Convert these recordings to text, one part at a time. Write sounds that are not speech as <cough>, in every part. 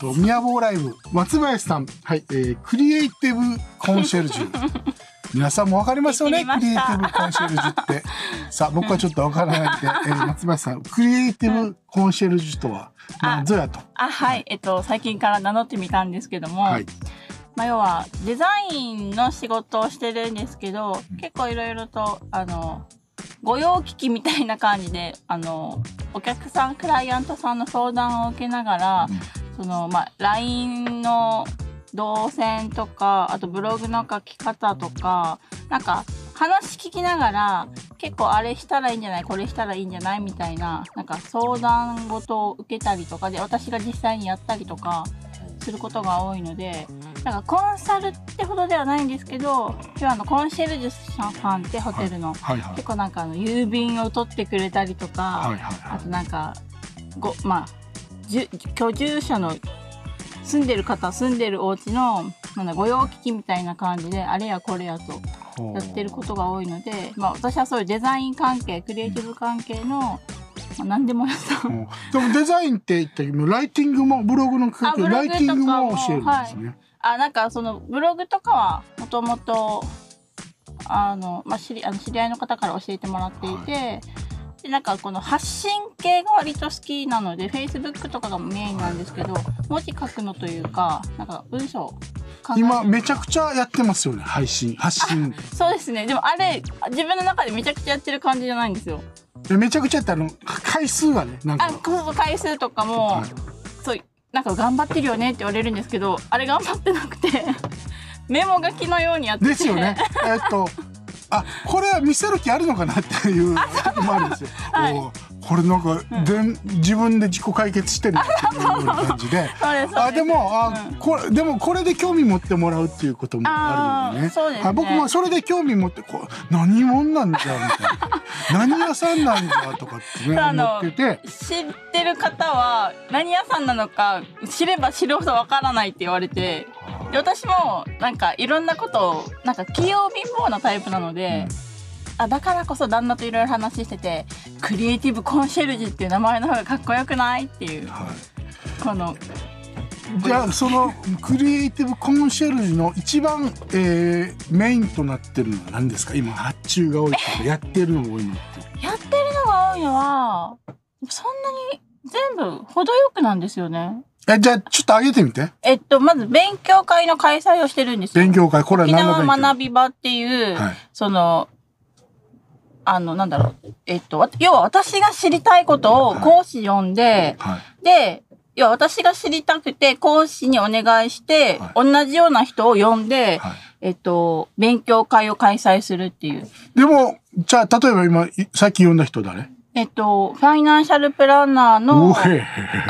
と、宮坊ライブ、松林さん、はい、えー、クリエイティブコンシェルジュ。<laughs> 皆さんもわかりますよね？クリエイティブコンシェルジュって。さあ、<laughs> 僕はちょっとわからないんで、えー、松林さん、クリエイティブコンシェルジュとは何ぞやと？あ、はい。えっと、最近から名乗ってみたんですけども、はい。まあ、要はデザインの仕事をしてるんですけど、結構いろいろと、あの、御用聞きみたいな感じで、あの、お客さん、クライアントさんの相談を受けながら、その、まあ、LINE の動線とか、あとブログの書き方とか、なんか、話聞きながら、結構あれしたらいいんじゃないこれしたらいいんじゃないみたいな、なんか相談事を受けたりとかで、私が実際にやったりとか、することが多いので、なんかコンサルってほどではないんですけど、今日あのコンシェルジュさんってホテルの、はいはい。結構なんかあの郵便を取ってくれたりとか、はいはいはあとなんかごまあ居住者の住んでる方住んでるお家のなんだ御用聞きみたいな感じであれやこれやとい。やってることが多いので、まあ、私はそういうデザイン関係クリエイティブ関係の、まあ、何でもやったう。んでもデザインって言ったけど、ライティングも、ブログの書きあブログライティングも教えるんですね。あなんかそのブログとかはもともとあの、まあ、知りあの知り合いの方から教えてもらっていて、でなんかこの発信系が割と好きなので Facebook とかがメインなんですけど文字書くのというかなんか文章今、めちゃくちゃやってますよね、配信。発信。そうですねでもあれ自分の中でめちゃくちゃやってる感じじゃないんですよえめちゃくちゃやったら、あの回数がね、なんか。あ回数とかも、はいそうなんか頑張ってるよねって言われるんですけどあれ頑張ってなくて <laughs> メモ書きのようにやっててですよね。えっと、<laughs> あ、これは見せる気あるのかなっていう時もあるんですよ。はい。これなんか、でん自分で自己解決してるなっていうような感じで。あでもあ、うん。これでもこれで興味持ってもらうっていうこともあるのでね。ですね。はい僕もそれで興味持ってこう何者なんじゃみたいな。何屋さんなんじゃとかってね思ってて。知ってる方は何屋さんなのか知れば知るほどわからないって言われてで私もなんかいろんなことをなんか器用貧乏なタイプなので、あだからこそ旦那といろいろ話しててクリエイティブコンシェルジュっていう名前の方がかっこよくないっていうはい。このじゃあそのクリエイティブコンシェルジュの一番、えーメインとなってるのは何ですか？今発注が多いとかやってるのが多いのってやってるのが多いのはそんなに全部程よくなんですよね。えじゃあちょっと上げてみて。えっとまず勉強会の開催をしてるんですよ。勉強会これは沖何の勉強？縄学び場っていう、はい。その、あの、なんだろう。えっと、わ要は私が知りたいことを講師呼んで、はい。で、要は私が知りたくて講師にお願いして、は同じような人を呼んで、はい。えっと、勉強会を開催するっていう。でもじゃあ例えば今いさっき呼んだ人誰？えっと、ファイナンシャルプランナーおの、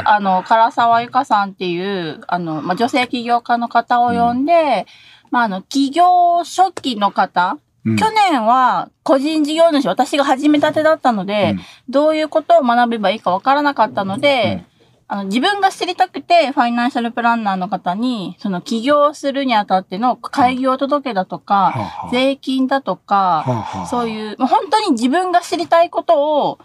あの、唐沢ゆかさんっていう、あの、まあ、女性起業家の方を呼んで、まあ、あの、起業初期の方、うん。去年は個人事業主、私が始めたてだったので、うん。どういうことを学べばいいかわからなかったので、あの、自分が知りたくて、ファイナンシャルプランナーの方に、その起業するにあたっての開業届だとか、はあはあ。税金だとか、はあはあ。そういう、もう本当に自分が知りたいことを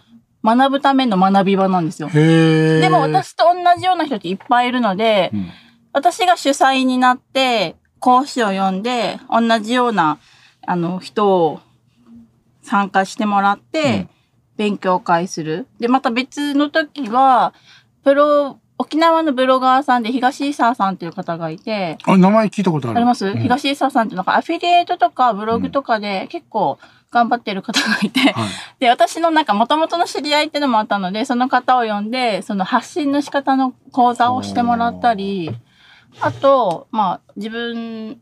学ぶための学び場なんですよ。でも私と同じような人っていっぱいいるので、うん私が主催になって、講師を呼んで、同じような、あの、人を参加してもらって、うん勉強会する。で、また別の時は、プロ、沖縄のブロガーさんで東伊沢さんっていう方がいて、あ、名前聞いたことある。あります、うん東伊沢さんってなんかアフィリエイトとかブログとかで結構頑張ってる方がいて、はい。<laughs> で、私のなんか元々の知り合いってのもあったので、その方を呼んで、その発信の仕方の講座をしてもらったり、あと、まあ、自分、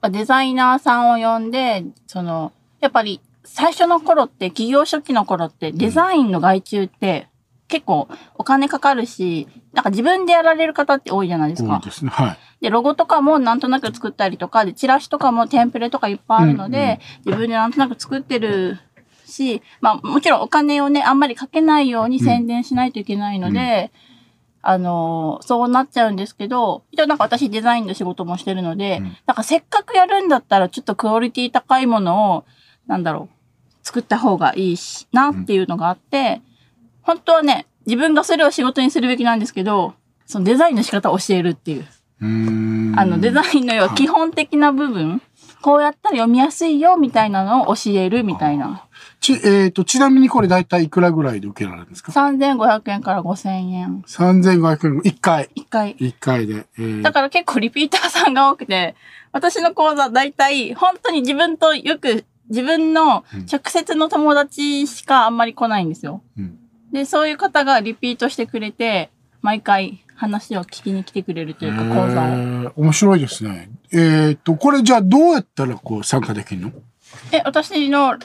まあデザイナーさんを呼んで、その、やっぱり最初の頃って、企業初期の頃って、デザインの外注って結構お金かかるし、なんか自分でやられる方って多いじゃないですか多い。ですね。はい。で、ロゴとかもなんとなく作ったりとか、で、チラシとかもテンプレとかいっぱいあるので、うんうん自分でなんとなく作ってるし、まあもちろんお金をね、あんまりかけないように宣伝しないといけないので、あのーそうなっちゃうんですけど、一応なんか私デザインの仕事もしてるので、うんなんかせっかくやるんだったらちょっとクオリティ高いものを、なんだろう、作った方がいいし、なっていうのがあって、本当はね、自分がそれを仕事にするべきなんですけど、そのデザインの仕方を教えるっていう。うーんあの、デザインの要は基本的な部分、こうやったら読みやすいよみたいなのを教えるみたいな。ち、えっ、と、ちなみにこれ大体いくらぐらいで受けられるんですか？3500円から5000円。?3500 円、1回。一回。1回で。えーだから結構リピーターさんが多くて、私の講座大体本当に自分とよく、自分の直接の友達しかあんまり来ないんですよ。うんで、そういう方がリピートしてくれて、毎回話を聞きに来てくれるというか講座を。えー面白いですね。えっ、と、これじゃあどうやったらこう参加できるの？え、私の、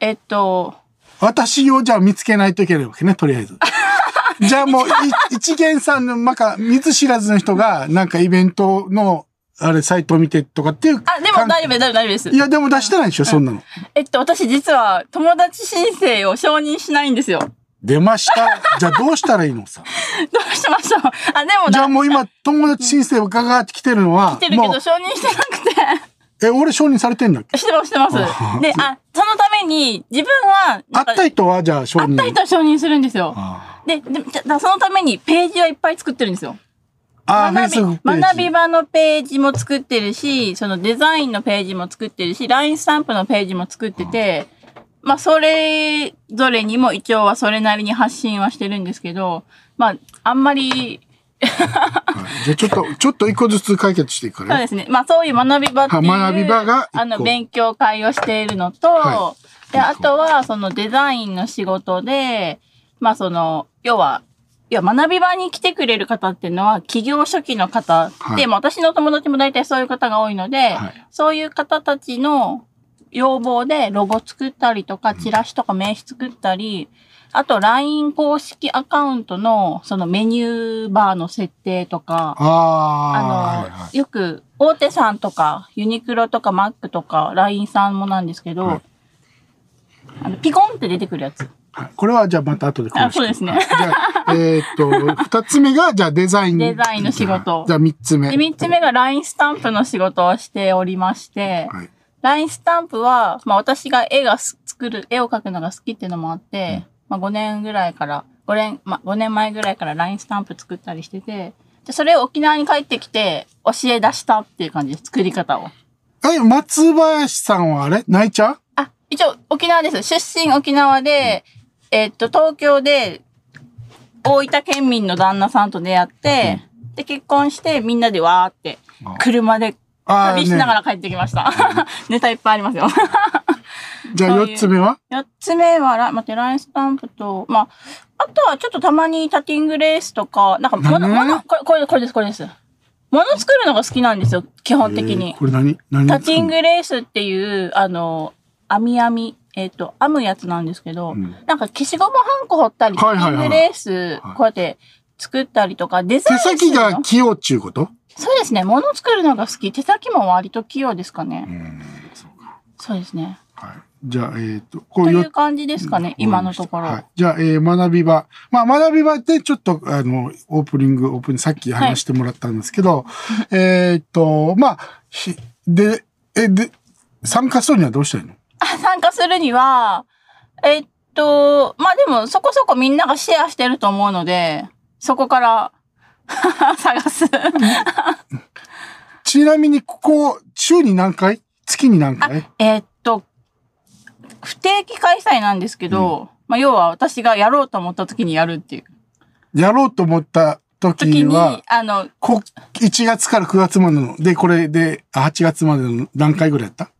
えっと、私をじゃあ見つけないといけないわけね、とりあえず。<laughs> じゃあもう、い一元さんの、なんか、見ず知らずの人が、なんかイベントの、あれ、サイトを見てとかっていう。あ、でも大丈夫、大丈夫、大丈夫ですい。や、でも出してないでしょ、そんなの。えっと、私実は友達申請を承認しないんですよ。出ました。じゃあどうしたらいいのさ？<laughs> どうしましょうあ、でもじゃあだ、もう今、友達申請を伺ってきてるのは、来てるけど承認してなくて。<laughs> え、俺承認されてんだっけ？してます、してますあ。で、あ、そのために、自分は、会った人は、じゃあ承認。会った人は承認するんですよ。あで、で、じゃだそのためにページはいっぱい作ってるんですよ。あー、学び学び場のページも作ってるし、そのデザインのページも作ってるし、LINE スタンプのページも作ってて、まあ、それぞれにも一応はそれなりに発信はしてるんですけど、まあ、あんまり、はい。じゃあちょっと、<laughs> ちょっと一個ずつ解決していくからね。そうですね。まあ、そういう学び場っていう、はい学び場があの、勉強会をしているのと、はで、あとは、そのデザインの仕事で、まあ、その、要は、いや、学び場に来てくれる方っていうのは、企業初期の方。はい。で、まあ私の友達も大体そういう方が多いので、はい。そういう方たちの要望でロゴ作ったりとか、チラシとか名刺作ったり、あと LINE 公式アカウントのそのメニューバーの設定とか、あの、はいはいよく大手さんとか、ユニクロとかマックとか、LINE さんもなんですけど、はいあのピコンって出てくるやつ。はいこれはじゃあまた後であそうですねえーっと、<laughs> 二つ目が、じゃあデザイン。デザインの仕事じゃあ三つ目。で、三つ目が LINE スタンプの仕事をしておりまして、はい。LINE スタンプは、まあ私が絵がす作る、絵を描くのが好きっていうのもあって、まあ5年ぐらいから、5年、まあ5年前ぐらいから LINE スタンプ作ったりしてて、で、それを沖縄に帰ってきて教え出したっていう感じです、作り方を。え、松林さんはあれ？泣いちゃう？あ、一応沖縄です。出身沖縄で、えっと、東京で大分県民の旦那さんと出会って、で、結婚してみんなでわーってあ、車であ旅しながね。ら帰ってきました。<laughs> ネタいっぱいありますよ。<laughs> じゃあそういう四つ目は？四つ目はラ、待って、ラインスタンプと、まあ、あとはちょっとたまにタティングレースとか、なんか、もの、何もの、これ、これ、これです、これです。もの作るのが好きなんですよ、基本的に。えー。これ何？何タティングレースっていう、あの、網網、えっ、と、編むやつなんですけど、うん。なんか消しゴムはんこ掘ったり、タティングレース、はいこうやって作ったりとか、デザイ手ンするの？先が器用っちゅうこと？そうですね、もの作るのが好き。手先も割と器用ですかね。ん。そうか。そうですね。はい。じゃあ、えっ、と、ことういういう感じですかね、今のところ。はい。じゃあ、えー学び場。まあ、学び場ってちょっと、あの、オープニング、オープニング、さっき話してもらったんですけど、えっと、まあ、ひで、え、で、参加するにはどうしたらいいの？あ参加するには、えっと、まあでもそこそこみんながシェアしてると思うので、そこから <laughs> 探す。ちなみに、ここ、週に何回？月に何回？えっと、不定期開催なんですけど、まあ要は私がやろうと思った時にやるっていう。やろうと思った時は、、あの、こ1月から9月までの、で、これで、あ8月までの何回ぐらいやった？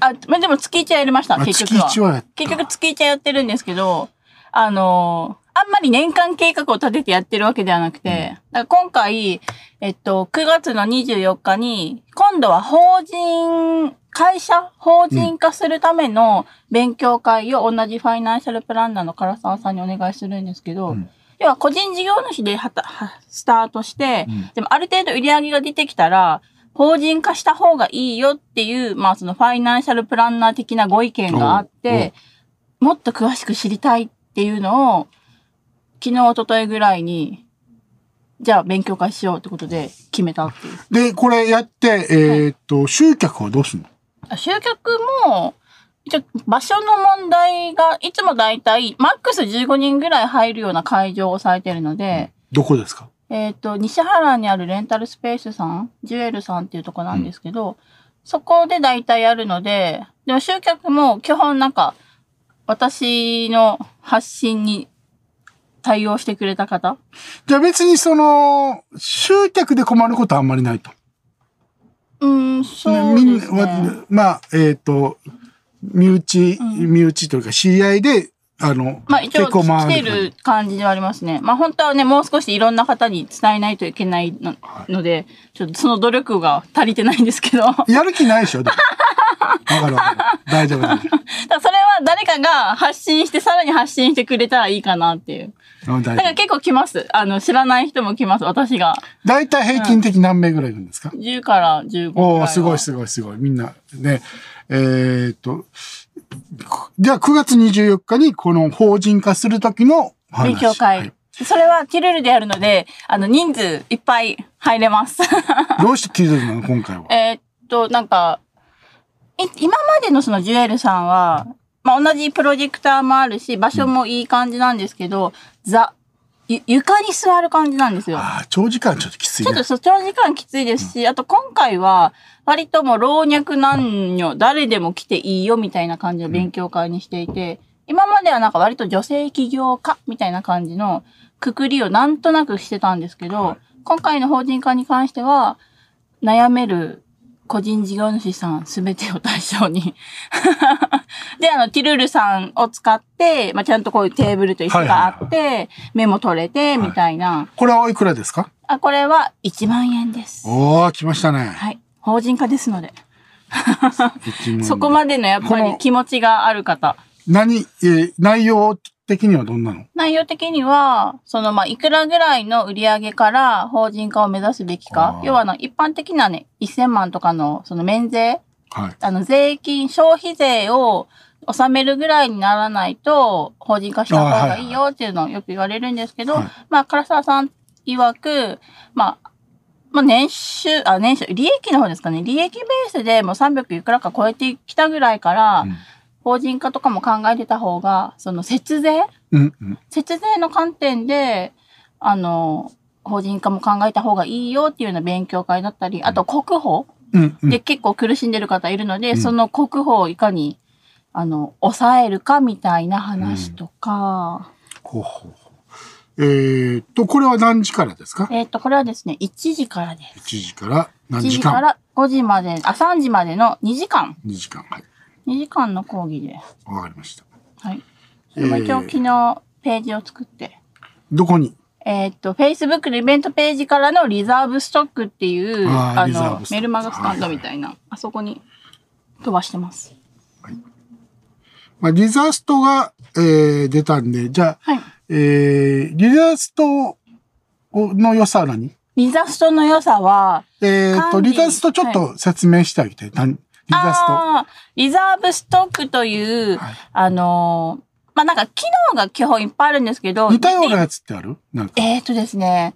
あ、まあでも月1はやりました、あ結局は。月1はやった。結局月1やってるんですけど、あのーあんまり年間計画を立ててやってるわけではなくて、だから今回、えっと、9月の24日に、今度は法人、会社、法人化するための勉強会を同じファイナンシャルプランナーの唐沢さんにお願いするんですけど、うん。要は個人事業主ではたはスタートして、うん。でもある程度売り上げが出てきたら、法人化した方がいいよっていう、まあそのファイナンシャルプランナー的なご意見があって、もっと詳しく知りたいっていうのを、昨日、一昨日ぐらいに、じゃあ勉強会しようってことで決めたっていう。で、これやって、えっと、集客はどうすんの？集客も、一応場所の問題が、いつもだいたいマックス15人ぐらい入るような会場をされてるので、どこですか？えっ、と、西原にあるレンタルスペースさん、ジュエルさんっていうとこなんですけど、そこで大体やるので、でも集客も基本なんか、私の発信に対応してくれた方？じゃあ別にその、集客で困ることはあんまりないと。うん、そうみんですね。な、まあ、えっ、と、身内、身内というか知り合いで、あの、まあ一応結構回来てる感じではありますね。まあ本当はね、もう少しいろんな方に伝えないといけないの,、ので、ちょっとその努力が足りてないんですけど。やる気ないでしょわかる。大丈夫大丈 <laughs> らそれは誰かが発信して、さらに発信してくれたらいいかなっていう。だから結構来ます。あの、知らない人も来ます、私が。大体平均的何名ぐらいいるんですか、10から15ぐらいは。おおすごいすごいすごい。みんな、ね。えーっと、じゃあ9月24日にこの法人化する時の話勉強会。はいそれはティルルでやるので、あの、人数いっぱい入れます。<laughs> どうしてティルルなの今回は？えーっと、なんか、い今までのそのジュエルさんは、まあ、同じプロジェクターもあるし、場所もいい感じなんですけど、ザ、ゆ床に座る感じなんですよ。ああ、長時間ちょっときついねちょっと。長時間きついですし、あと今回は、割ともう老若男女、誰でも来ていいよみたいな感じの勉強会にしていて、今まではなんか割と女性起業家みたいな感じのくくりをなんとなくしてたんですけど、はい今回の法人化に関しては、悩める個人事業主さんすべてを対象に。<laughs> で、あの、ティルルさんを使って、まあ、ちゃんとこういうテーブルと椅子があって、メモ取れて、みたいな。これはおいくらですか？あ、これは1万円です。おー、来ましたね。はい。法人化ですので。<laughs> そこまでのやっぱり気持ちがある方。何、えー内容的にはどんなの？内容的には、そのまあ、いくらぐらいの売り上げから法人化を目指すべきか要はあの、一般的なね、1000万とかのその免税、はい。あの、税金、消費税を納めるぐらいにならないと、法人化した方がいいよっていうのをよく言われるんですけど、はいまあ、唐沢さん曰く、まあ、まあ、年収、あ、年収、利益の方ですかね。利益ベースでもう300いくらか超えてきたぐらいから、うん法人化とかも考えてた方が、その節税？うん、うん。節税の観点で、あの、法人化も考えた方がいいよっていうような勉強会だったり、あと国保うん、うんで。結構苦しんでる方いるので、んその国保をいかに、あの、抑えるかみたいな話とか、ほうほうほう。えーっと、これは何時からですか？えっ、と、これはですね、1時からです。?1 時から何1時間？時から5時まで、あ、3時までの2時間。?2 時間。はい。2時間の講義です。わかりました。はい。それも一応昨日ページを作って、どこに？えーっと、Facebook のイベントページからのリザーブストックっていう、あのメルマガスタンドみたいな、あそこに飛ばしてます。まあ、リザーストが、えー出たんで、じゃあ、はい。えー、リザーストの良さは何？リザストの良さは、えーっと、リザーストちょっと説明してあげて。何リザースト。リザーブストックという、はい。あのーまあ、なんか機能が基本いっぱいあるんですけど、似たようなでやつってある？なんか。えーとですね、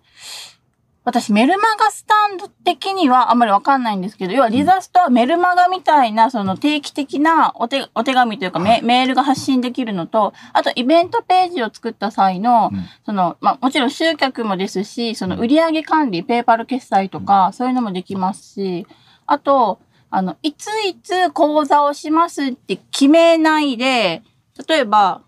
私メルマガスタンド的にはあんまりわかんないんですけど、要はリザストはメルマガみたいなその定期的なお手お手紙というかメ,、メールが発信できるのと、あとイベントページを作った際の、うん。その、まあもちろん集客もですし、その売上管理、ペーパル決済とか、そういうのもできますし、あと、あの、いついつ講座をしますって決めないで、例えば、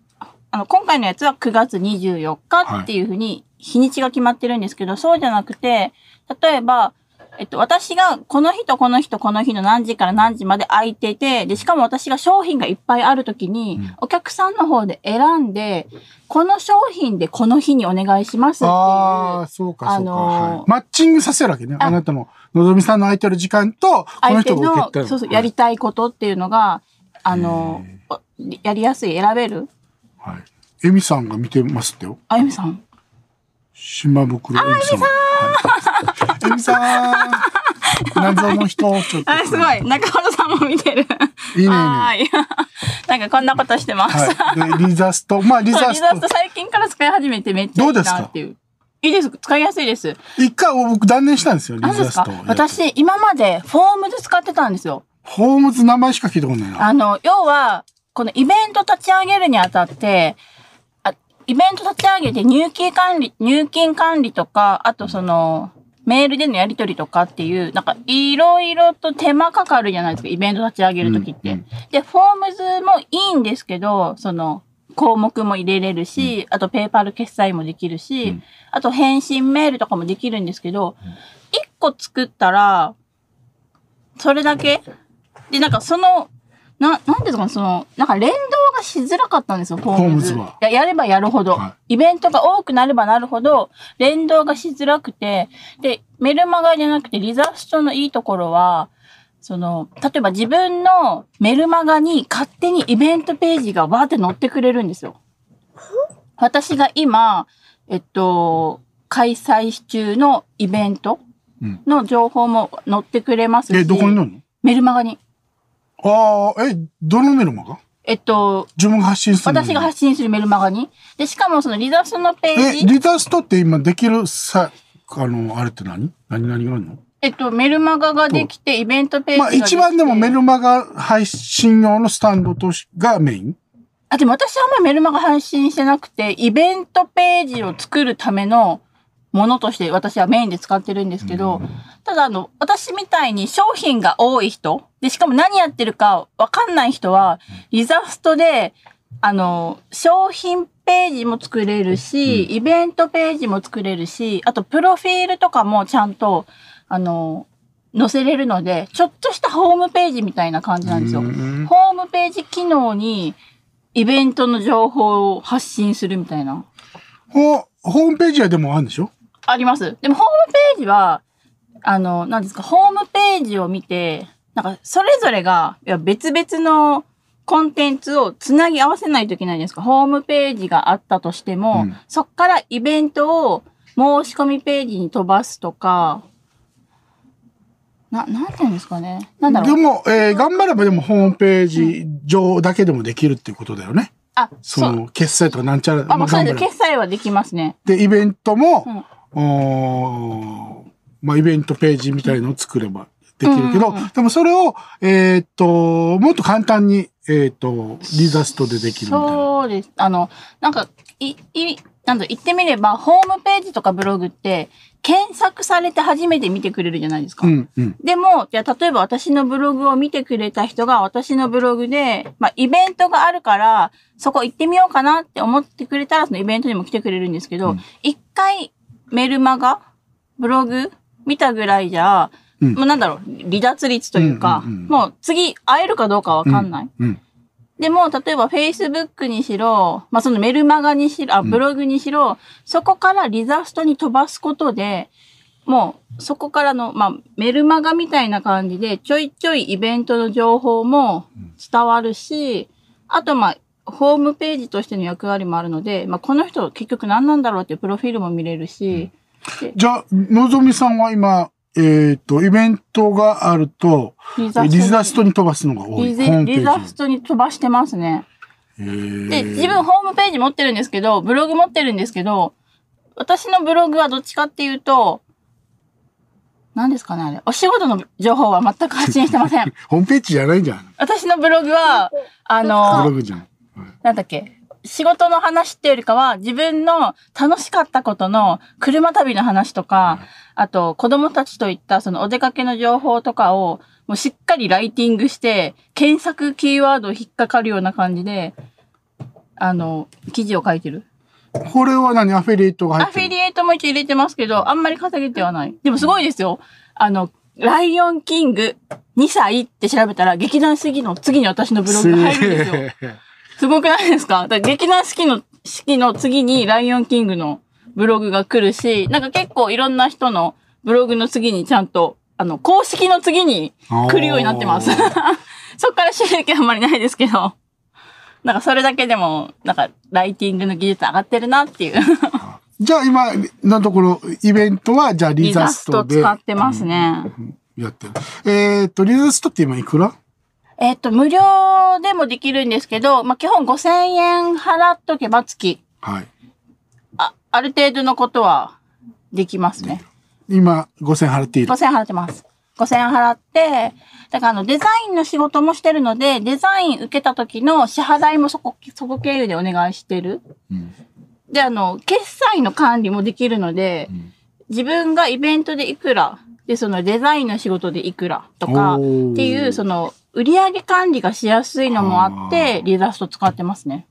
あの、今回のやつは9月24日っていうふうに日にちが決まってるんですけど、そうじゃなくて、例えば、えっと、私がこの日とこの日とこの日の何時から何時まで空いてて、で、しかも私が商品がいっぱいあるときに、うんお客さんの方で選んで、この商品でこの日にお願いしますっていう。ああ、そうか、あの。マッチングさせるわけね。あなたの、のぞみさんの空いてる時間と、この人が受けて、る。そうそう、やりたいことっていうのが、あの、やりやすい、選べる？はい。はい。エミさんが見てますってよ。あゆみさん。島袋エミさん。はいエミさん。謎の人、ちょっと。あ、すごい。中村さんも見てる。いいね。はーい。<laughs> なんかこんなことしてます。はい。で、リザスト。まあ、リザストリザスト。最近から使い始めてめっちゃいいなっていう。いいです。使いやすいです。一回僕断念したんですよ、リザスト。私、今までフォームズ使ってたんですよ。ホームズ名前しか聞いたことないな。あの、要は、このイベント立ち上げるにあたって、あイベント立ち上げて入金管理、入金管理とか、あとその、メールでのやり取りとかっていう、なんかいろいろと手間かかるじゃないですか、イベント立ち上げるときって。うんうんで、フォームズもいいんですけど、その、項目も入れれるし、あとペーパル決済もできるし、うん。あと返信メールとかもできるんですけど、一、個作ったら、それだけ？で、なんかその、な、なんですかね、その、なんか連動がしづらかったんですよ、フォームズ。ムズはいややればやるほど、はイベントが多くなればなるほど、連動がしづらくて、で、メルマガじゃなくてリザストのいいところは、その、例えば自分のメルマガに勝手にイベントページがわーって載ってくれるんですよ。私が今、えっと、開催中のイベントうんの情報も載ってくれますし、え、どこに乗るの？メルマガに。ああ、え、どのメルマガ？えっと、自分が発信するの私が発信するメルマガに。で、しかもそのリザストのペーえ、ジ、リザストって今できるさ、あの、あれって何？何何があるの？えっと、メルマガができて、イベントページまあ。一番でもメルマガ配信用のスタンドとしがメイン。あ、でも私はあんまりメルマガ配信してなくて、イベントページを作るためのものとして私はメインで使ってるんですけど、ただあの、私みたいに商品が多い人、で、しかも何やってるかわかんない人は、リザストで、あの、商品ページも作れるし、イベントページも作れるし、あとプロフィールとかもちゃんと、あの、載せれるので、ちょっとしたホームページみたいな感じなんですよ。うん。ホームページ機能にイベントの情報を発信するみたいな。ほホームページはでもあるんでしょ？あります。でもホームページは、あの、何ですか、ホームページを見て、なんかそれぞれがいや別々のコンテンツをつなぎ合わせないといけないじゃないですか。ホームページがあったとしても、うんそっからイベントを申し込みページに飛ばすとか、な、なんていうんですかね。なんだろう。でも、えー頑張ればでもホームページ上だけでもできるっていうことだよね。あ、そ。の、決済とかなんちゃら。あ、もうそうです。決済はできますね。で、イベントも、うんまあ、イベントページみたいのを作ればできるけど、うんでもそれを、えーっと、もっと簡単に、えーっと、リザストでできるみたいな。そうです。あの、なんか、い、い、なんだ、言ってみれば、ホームページとかブログって、検索されて初めて見てくれるじゃないですか。うん、うん。でも、じゃあ、例えば私のブログを見てくれた人が、私のブログで、まあ、イベントがあるから、そこ行ってみようかなって思ってくれたら、そのイベントにも来てくれるんですけどうん、一、回、メルマガ？ブログ？見たぐらいじゃ、うん。もうなんだろう、離脱率というか、うんうんうんもう次会えるかどうかわかんない？うん。でも、例えば Facebook にしろ、まあ、そのメルマガにしろ、あ、うん。ブログにしろ、そこからリザストに飛ばすことで、もう、そこからの、まあ、メルマガみたいな感じで、ちょいちょいイベントの情報も伝わるし、あと、まあ、ホームページとしての役割もあるので、まあ、この人結局何なんだろうっていうプロフィールも見れるし、じゃあ、のぞみさんは今、えーっと、イベントがあると、リリザストに飛ばすのが多い。リザストに飛ばしてますね。で、自分ホームページ持ってるんですけど、ブログ持ってるんですけど、私のブログはどっちかっていうと、何ですかねあれ。お仕事の情報は全く発信してません。<laughs> ホームページじゃないじゃん。私のブログは、あブロの、グじゃん。なんだっけ？仕事の話っていうよりかは、自分の楽しかったことの車旅の話とか、あと子供たちといったそのお出かけの情報とかを、もうしっかりライティングして、検索キーワード引っかかるような感じで、あの、記事を書いてる。これは何？アフィリエイトが入ってるアフィリエイトも一応入れてますけど、あんまり稼げてはない。でもすごいですよ。あの、ライオンキング2歳って調べたら、劇団四季の次に私のブログが入るんですよ。すごくないですか？だから劇団四季の、四季の次にライオンキングのブログが来るし、なんか結構いろんな人のブログの次にちゃんと、あの、公式の次に来るようになってます。<laughs> そっから収益あんまりないですけど。なんかそれだけでも、なんかライティングの技術上がってるなっていう。<laughs> じゃあ今のところ、イベントは、じゃあリリザストザストで使ってますね。やってる。えーっと、リザストって今いくら？えっと、無料でもできるんですけど、まあ、基本5000円払っとけば月、はい。あ、ある程度のことはできますね。今、5000払っている。5000円払ってます。5000円払って、だからあの、デザインの仕事もしてるので、デザイン受けた時の支払いもそこ、そこ経由でお願いしてる。うんで、あの、決済の管理もできるので、うん自分がイベントでいくら、で、そのデザインの仕事でいくらとか、っていう、その、売上管理がしやすいのもあってリザスト使ってますね。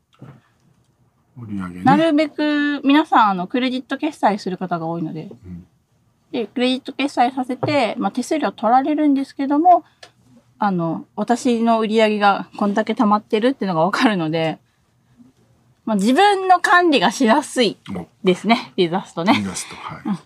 売り上げね。なるべく皆さん、あの、クレジット決済する方が多いので、んで、クレジット決済させて、まあ、手数料取られるんですけども、あの、私の売り上げがこんだけ溜まってるっていうのがわかるので、まあ、自分の管理がしやすいおですね、リザストね。イラスト、はい。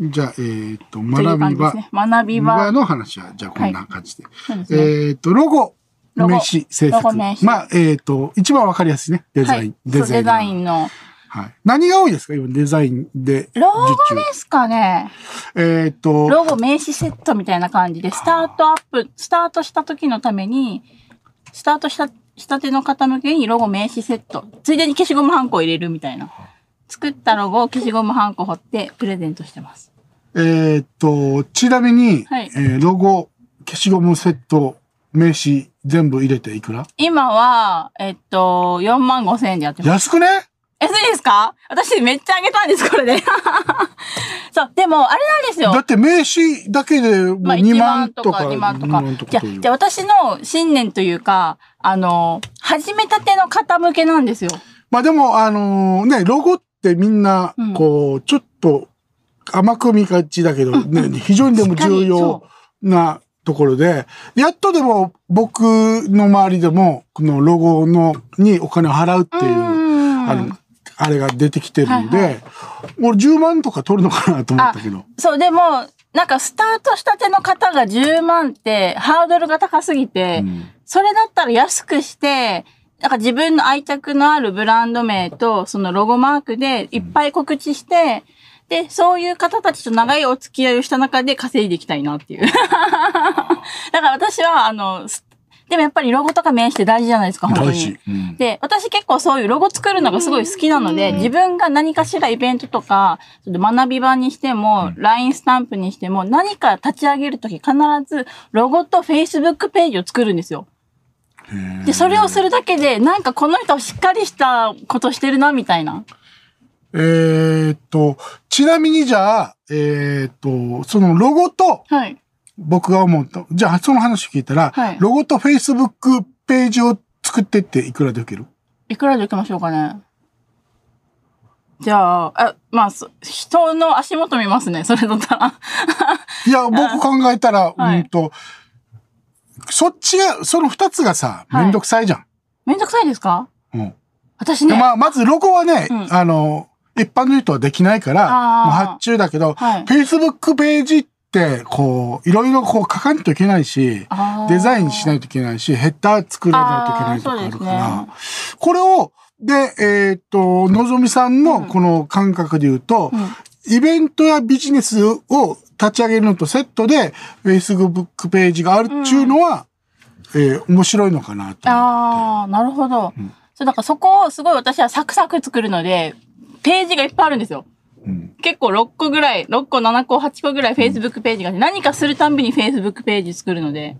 じゃあ、えっ、と、と学び場ね。学び場。の話は、じゃあこんな感じで。そうですねえっ、と、ロゴ、名刺制作。まあ、えっ、と、一番わかりやすいね。デザイン。はい、そうデザインの。はい。何が多いですか？今、デザインで。ロゴですかね。えっ、と、ロゴ名刺セットみたいな感じで、スタートアップ、スタートした時のために、スタートした、したての方向けにロゴ名刺セット。ついでに消しゴムハンコを入れるみたいな。作ったロゴを消しゴムハンコ掘ってプレゼントしてます。えっ、と、ちなみに、はいえーロゴ、消しゴムセット、名刺、全部入れていくら？今は、えっと、4万5千円でやってます。安くね？安いですか？私めっちゃあげたんです、これで。<laughs> そう、でも、あれなんですよ。だって名刺だけでもうまあ、2 1万万とかとか。2万と2か万と。じゃあ、かというじゃあ私の信念というか、あの、始めたての方向けなんですよ。まあでも、あのね、ロゴってみんなうん、こう、ちょっと甘く見がちだけど、ね、非常にでも重要なところで、やっとでも僕の周りでも、このロゴの、にお金を払うっていう、うん。あの、あれが出てきてるんで、はいは俺10万とか取るのかなと思ったけど。そう、でも、なんかスタートしたての方が10万ってハードルが高すぎて、うん。それだったら安くして、なんか自分の愛着のあるブランド名とそのロゴマークでいっぱい告知して、で、そういう方たちと長いお付き合いをした中で稼いでいきたいなっていう。<laughs> だから私は、あの、すでもやっぱりロゴとか名刺って大事じゃないですか、本当に大事。。うんで、私結構そういうロゴ作るのがすごい好きなので、自分が何かしらイベントとか、学び場にしても、LINE スタンプにしても、何か立ち上げるとき必ずロゴと Facebook ページを作るんですよ。で、それをするだけで、なんかこの人しっかりしたことしてるな、みたいな。えーっと、ちなみにじゃあ、えーっと、そのロゴと、はい。僕が思うと、じゃあその話を聞いたら、はいロゴと Facebook ページを作ってっていくらで受ける？いくらでいきましょうかね。じゃあ、あ、まあ、そ人の足元見ますね、それだったら。いや、僕考えたら、<laughs> はいうんと、そっちが、その二つがさ、はいめんどくさいじゃん。めんどくさいですか？うん私ね。でまあ、まずロゴはね、うんあの、一般の人はできないから、もう発注だけど、はい。Facebook ページって、こう、いろいろこう書かないといけないし、デザインしないといけないし、ヘッダー作らないといけないとかあるから、あーそうこれを、で、えーっと、のぞみさんのこの感覚で言うと、うん。イベントやビジネスを立ち上げるのとセットで、Facebook ページがあるっていうのは、えー面白いのかなと。ああ、なるほど。そう、だからそこをすごい私はサクサク作るので、ページがいっぱいあるんですよ。うん結構6個ぐらい、6個、7個、8個ぐらい Facebook ページがあって、何かするたんびに Facebook ページ作るので、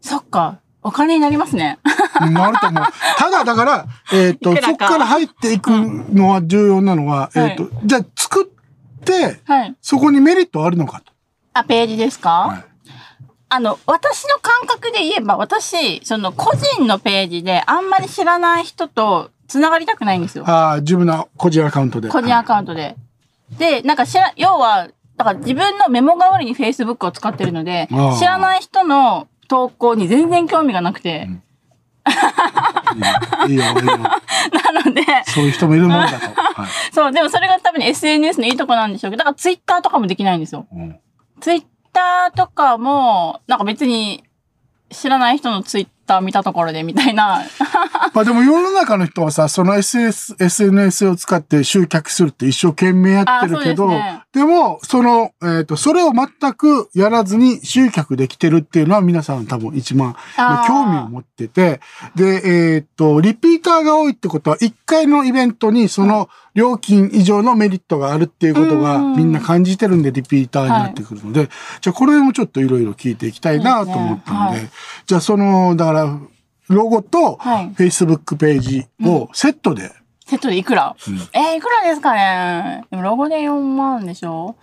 そっか、お金になりますね。<laughs> なると思う。ただ、だから、<laughs> えーっといくらかそこから入っていくのは重要なのは、えーっと、じゃあ作って、はい。そこにメリットあるのかと。あ、ページですか、はいあの、私の感覚で言えば、私、その個人のページであんまり知らない人と繋がりたくないんですよ。ああ、自分の個人アカウントで。個人アカウントで。で、なんか知ら、要は、だから自分のメモ代わりに Facebook を使ってるので知らない人の投稿に全然興味がなくて、いいよ、いいよ。いいよなので、そういう人もいるもんだと。<laughs> はいそう、でもそれが多分 SNS のいいとこなんでしょうけど、だから Twitter とかもできないんですよ。うん。Twitter とかも、なんか別に知らない人の Twitter 見たところでみたいな。<laughs> まあでも世の中の人はさ、その SS、SNS を使って集客するって一生懸命やってるけど、ですね。でも、その、えっ、と、それを全くやらずに集客できてるっていうのは皆さん多分一番興味を持ってて、で、えっ、と、リピーターが多いってことは、一回のイベントにその料金以上のメリットがあるっていうことがうんみんな感じてるんでリピーターになってくるので、じゃあこれもちょっといろいろ聞いていきたいなと思ったんで、ですね。じゃあその、だから、ロゴとはい。Facebook ページをセットで。セットでいくら、うん。えー、いくらですかね？でもロゴで4万でしょ？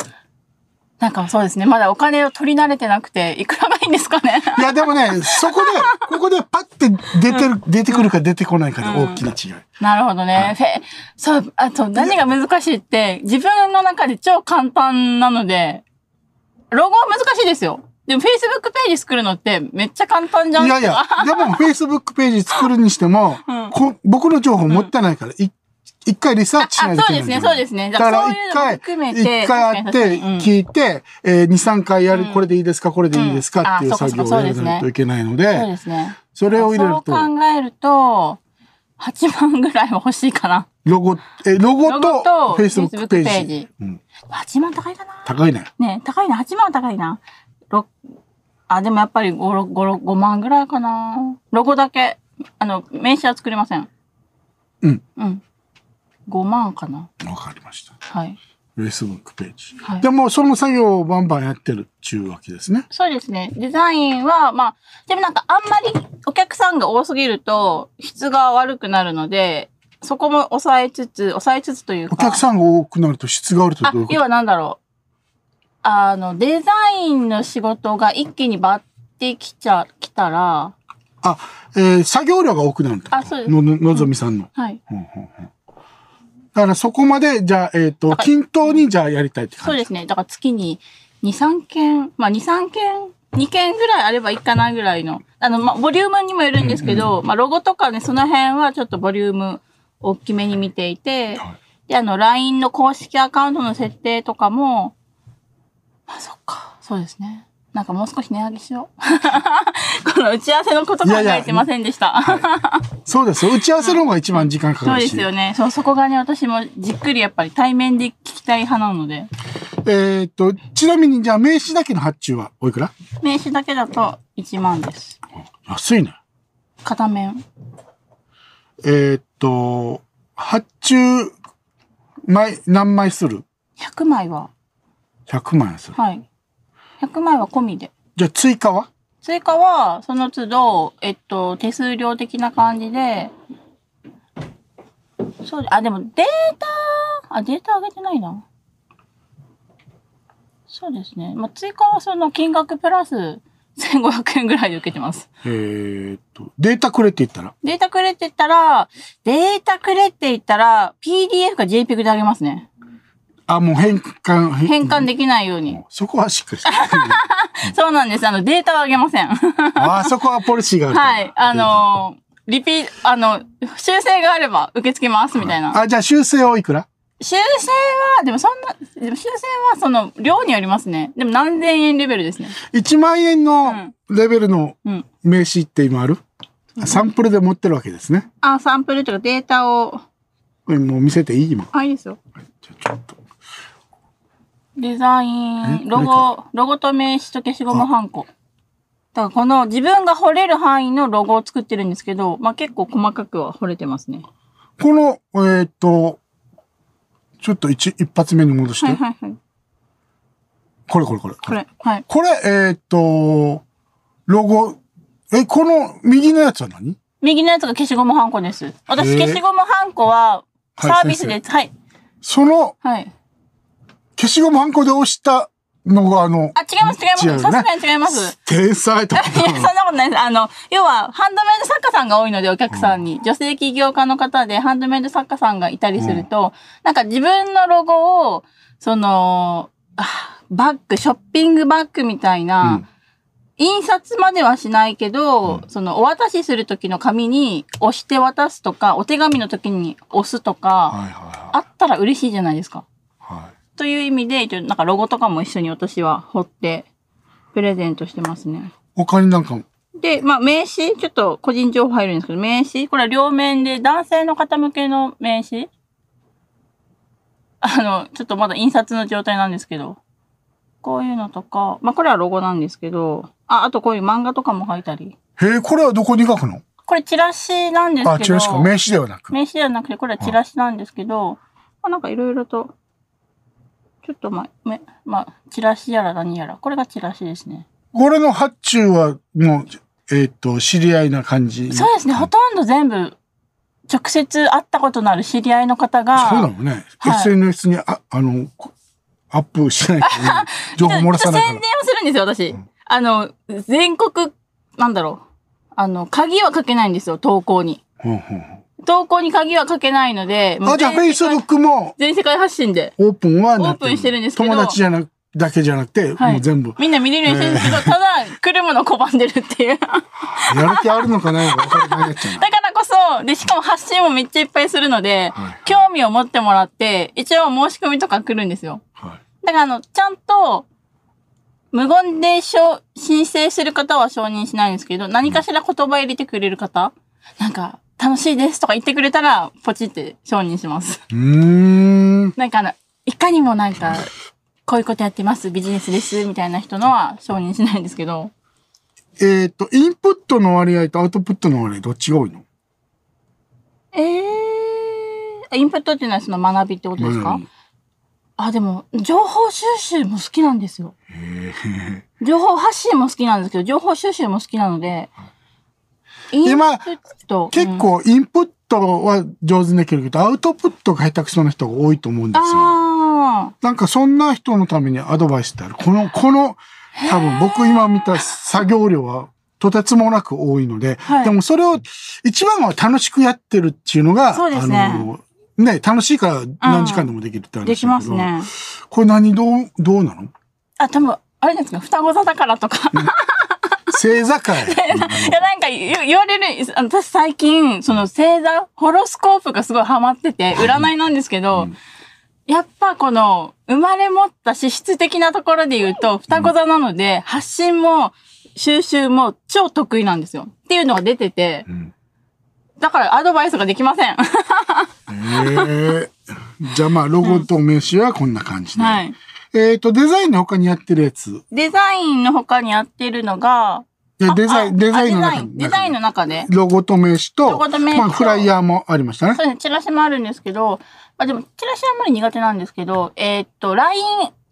なんかそうですね。まだお金を取り慣れてなくて、いくらがいいんですかね？いや、でもね、そこで、<laughs> ここでパッて出てる、出てくるか出てこないかで大きな違い。なるほどね。フェそう、あと何が難しいって、自分の中で超簡単なので、ロゴは難しいですよ。でも Facebook ページ作るのってめっちゃ簡単じゃん。いやいや、でも Facebook ページ作るにしても、うん。こ僕の情報持ってないから、い一回リサーチしないといけないそうですねそうですね。だから一回、一回会って、確かに確かに。うん。聞いて、えー、2、3回やる、うん。これでいいですか、これでいいですかっていう作業をやらないといけないのそうで、ですね。それを入れると、そう考えると、8万ぐらいは欲しいかな。ロゴ、え、ロゴとと Facebook ペーページ。ジ。うん。8万高いかな。高いね。ね高いな。8万は高いな。ろあ、でもやっぱり 5, 5, 5万ぐらいかな。ロゴだけ。あの、名刺は作れません。うん。うん。5万かな。わかりました。はい。Facebook ページ。はいでも、その作業をバンバンやってるっていうわけですね。そうですね。デザインは、まあ、でもなんかあんまりお客さんが多すぎると質が悪くなるので、そこも抑えつつ、抑えつつというか。お客さんが多くなると質があるとあどういう、こと？要はなんだろう。あの、デザインの仕事が一気にバッてきちゃ、来たら、あ、えー作業量が多くなる。あそうですの、ののぞみさんの。はい。ほんほんほんだからそこまで、じゃあ、えっ、と、だから均等にじゃあやりたいって感じ？そうですね。だから月に2、3件、まあ2、3件、2件ぐらいあればいいかなぐらいの。あの、まあ、ボリュームにもよるんですけど、まあ、ロゴとかね、その辺はちょっとボリューム大きめに見ていて、はいで、あの、LINE の公式アカウントの設定とかも、あ、そっか、そうですね。なんかもう少し値上げしよう。<laughs> この打ち合わせのこと考えてませんでした。そうですよ。打ち合わせの方が一番時間かかそうでるし。すよね。そう、そこがね、私もじっくりやっぱり対面で聞きたい派なので、えっ、と、ちなみにじゃあ名刺だけの発注はおいくら？名刺だけだと1万です。安いね。片面。えっ、と、発注、枚、何枚する？100枚は、?100 枚する。はい。100枚は込みで。じゃあ追加は？追加は、その都度、えっと、手数料的な感じで、そうで、あ、でもデータ、あ、データ上げてないな。そうですね。まあ、追加はその金額プラス1500円ぐらいで受けてます。えっ、と、データくれって言ったら？データくれって言ったら、データくれって言ったら、PDF か JPEG であげますね。あ、もう変換、変換できないように。そこはしっかり。<laughs> そうなんです。あの、データはあげません。あ、そこはポリシーがある。はい。あのーリピ、あの、修正があれば受け付けますみたいな。あ、じゃあ修正をいくら？修正は、でもそんな、でも修正はその量によりますね。でも何千円レベルですね。1万円のレベルのうん。名刺って今ある、サンプルで持ってるわけですね。あ、サンプルというかデータを、もう見せていい？今。あ、いいですよ。じゃあちょっと。デザイえン、ロゴ、ロゴと名刺と消しゴムハンコ。だからこの自分が掘れる範囲のロゴを作ってるんですけど、まあ結構細かくは掘れてますね。この、えっ、と、ちょっと一一発目に戻して。はいはいはい。これこれこれ。これ、はい。これ、えっ、と、ロゴ、え、この右のやつは何？右のやつが消しゴムハンコです。私消しゴムハンコははいサービスで、はい。そのはい。消しゴムハンコで押したのが、あの、あ、違います、違います。さすがに違います。天才とか。<laughs> いや、そんなことないです。あの、要は、ハンドメイド作家さんが多いので、お客さんに。女性起業家の方で、ハンドメイド作家さんがいたりすると、なんか自分のロゴを、その、あバッグ、ショッピングバッグみたいな、うん印刷まではしないけど、その、お渡しする時の紙に押して渡すとか、お手紙の時に押すとか、はいはいはい。あったら嬉しいじゃないですか。はい。という意味で、一応なんかロゴとかも一緒に私は彫って、プレゼントしてますね。他になんか、で、まあ、名刺、ちょっと個人情報入るんですけど、名刺、これは両面で男性の方向けの名刺？<laughs> あの、ちょっとまだ印刷の状態なんですけど、こういうのとか、まあ、これはロゴなんですけど、あ、あとこういう漫画とかも書いたり。へえ、これはどこに書くの？これチラシなんですけど、あ、チラシか。名刺ではなく。名刺ではなくて、これはチラシなんですけど、まあ、なんかいろいろと、ちょっとまあ、め、まあ、チラシやら何やら、これがチラシですね。これの発注は、もう、えっ、と、知り合いな感じ？そうですね、ほとんど全部、直接会ったことのある知り合いの方が、そうだもんね。はい SNS にあ、あの、こアップしないと <laughs> 情報漏らさない宣伝。をするんですよ、私。あの、全国、なんだろう。あの、鍵はかけないんですよ、投稿に。ほうほうほ投稿に鍵はかけないので、うあ、じゃあ全世界 Facebook も。全世界発信で。オープンはなオープンしてるんですけど。友達じゃなだけじゃなくて、はい。もう全部。みんな見れるようにしてるんですけど、ただ、来るもの拒んでるっていう。やる気あるのかないのからこそ、で、しかも発信もめっちゃいっぱいするので、はい。興味を持ってもらって、一応申し込みとか来るんですよ。はい。だから、あの、ちゃんと、無言で承申請する方は承認しないんですけど、何かしら言葉入れてくれる方、なんか、楽しいですとか言ってくれたら、ポチって承認します。うーん。なんかあの、いかにもなんか、こういうことやってます、ビジネスです、みたいな人のは承認しないんですけど、えっ、と、インプットの割合とアウトプットの割合どっちが多いの？えー、インプットっていうのはその学びってことですか、うんあ、でも、情報収集も好きなんですよ。情報発信も好きなんですけど、情報収集も好きなので、インプ今。結構インプットは上手にできるけど、アウトプットが下手くそな人が多いと思うんですよ。あなんかそんな人のためにアドバイスってある。この、この、多分僕今見た作業量はとてつもなく多いので、はいでもそれを一番は楽しくやってるっていうのが、そうですねあの、ね、楽しいから何時間でもできるってあ、話できますね。これ何どう、どうなの？あ、多分、あれですか、双子座だからとか。星座会。<laughs> いや、なんか言言われる、私最近、その星座、ホロスコープがすごいハマってて、占いなんですけど、やっぱこの、生まれ持った資質的なところで言うと、双子座なので、発信も収集も超得意なんですよ。っていうのが出てて、うんだからアドバイスができません。ええじゃあまあ、ロゴと名刺はこんな感じで。はい。えっ、と、デザインの他にやってるやつ。デザインの他にやってるのが、いやデザイン、あデザインの中あデザイン、の中で？ロゴと名刺と、ロゴと名刺とまあ、フライヤーもありましたねそ。うですね、チラシもあるんですけど、まあでも、チラシはあんまり苦手なんですけど、えーっと、LINE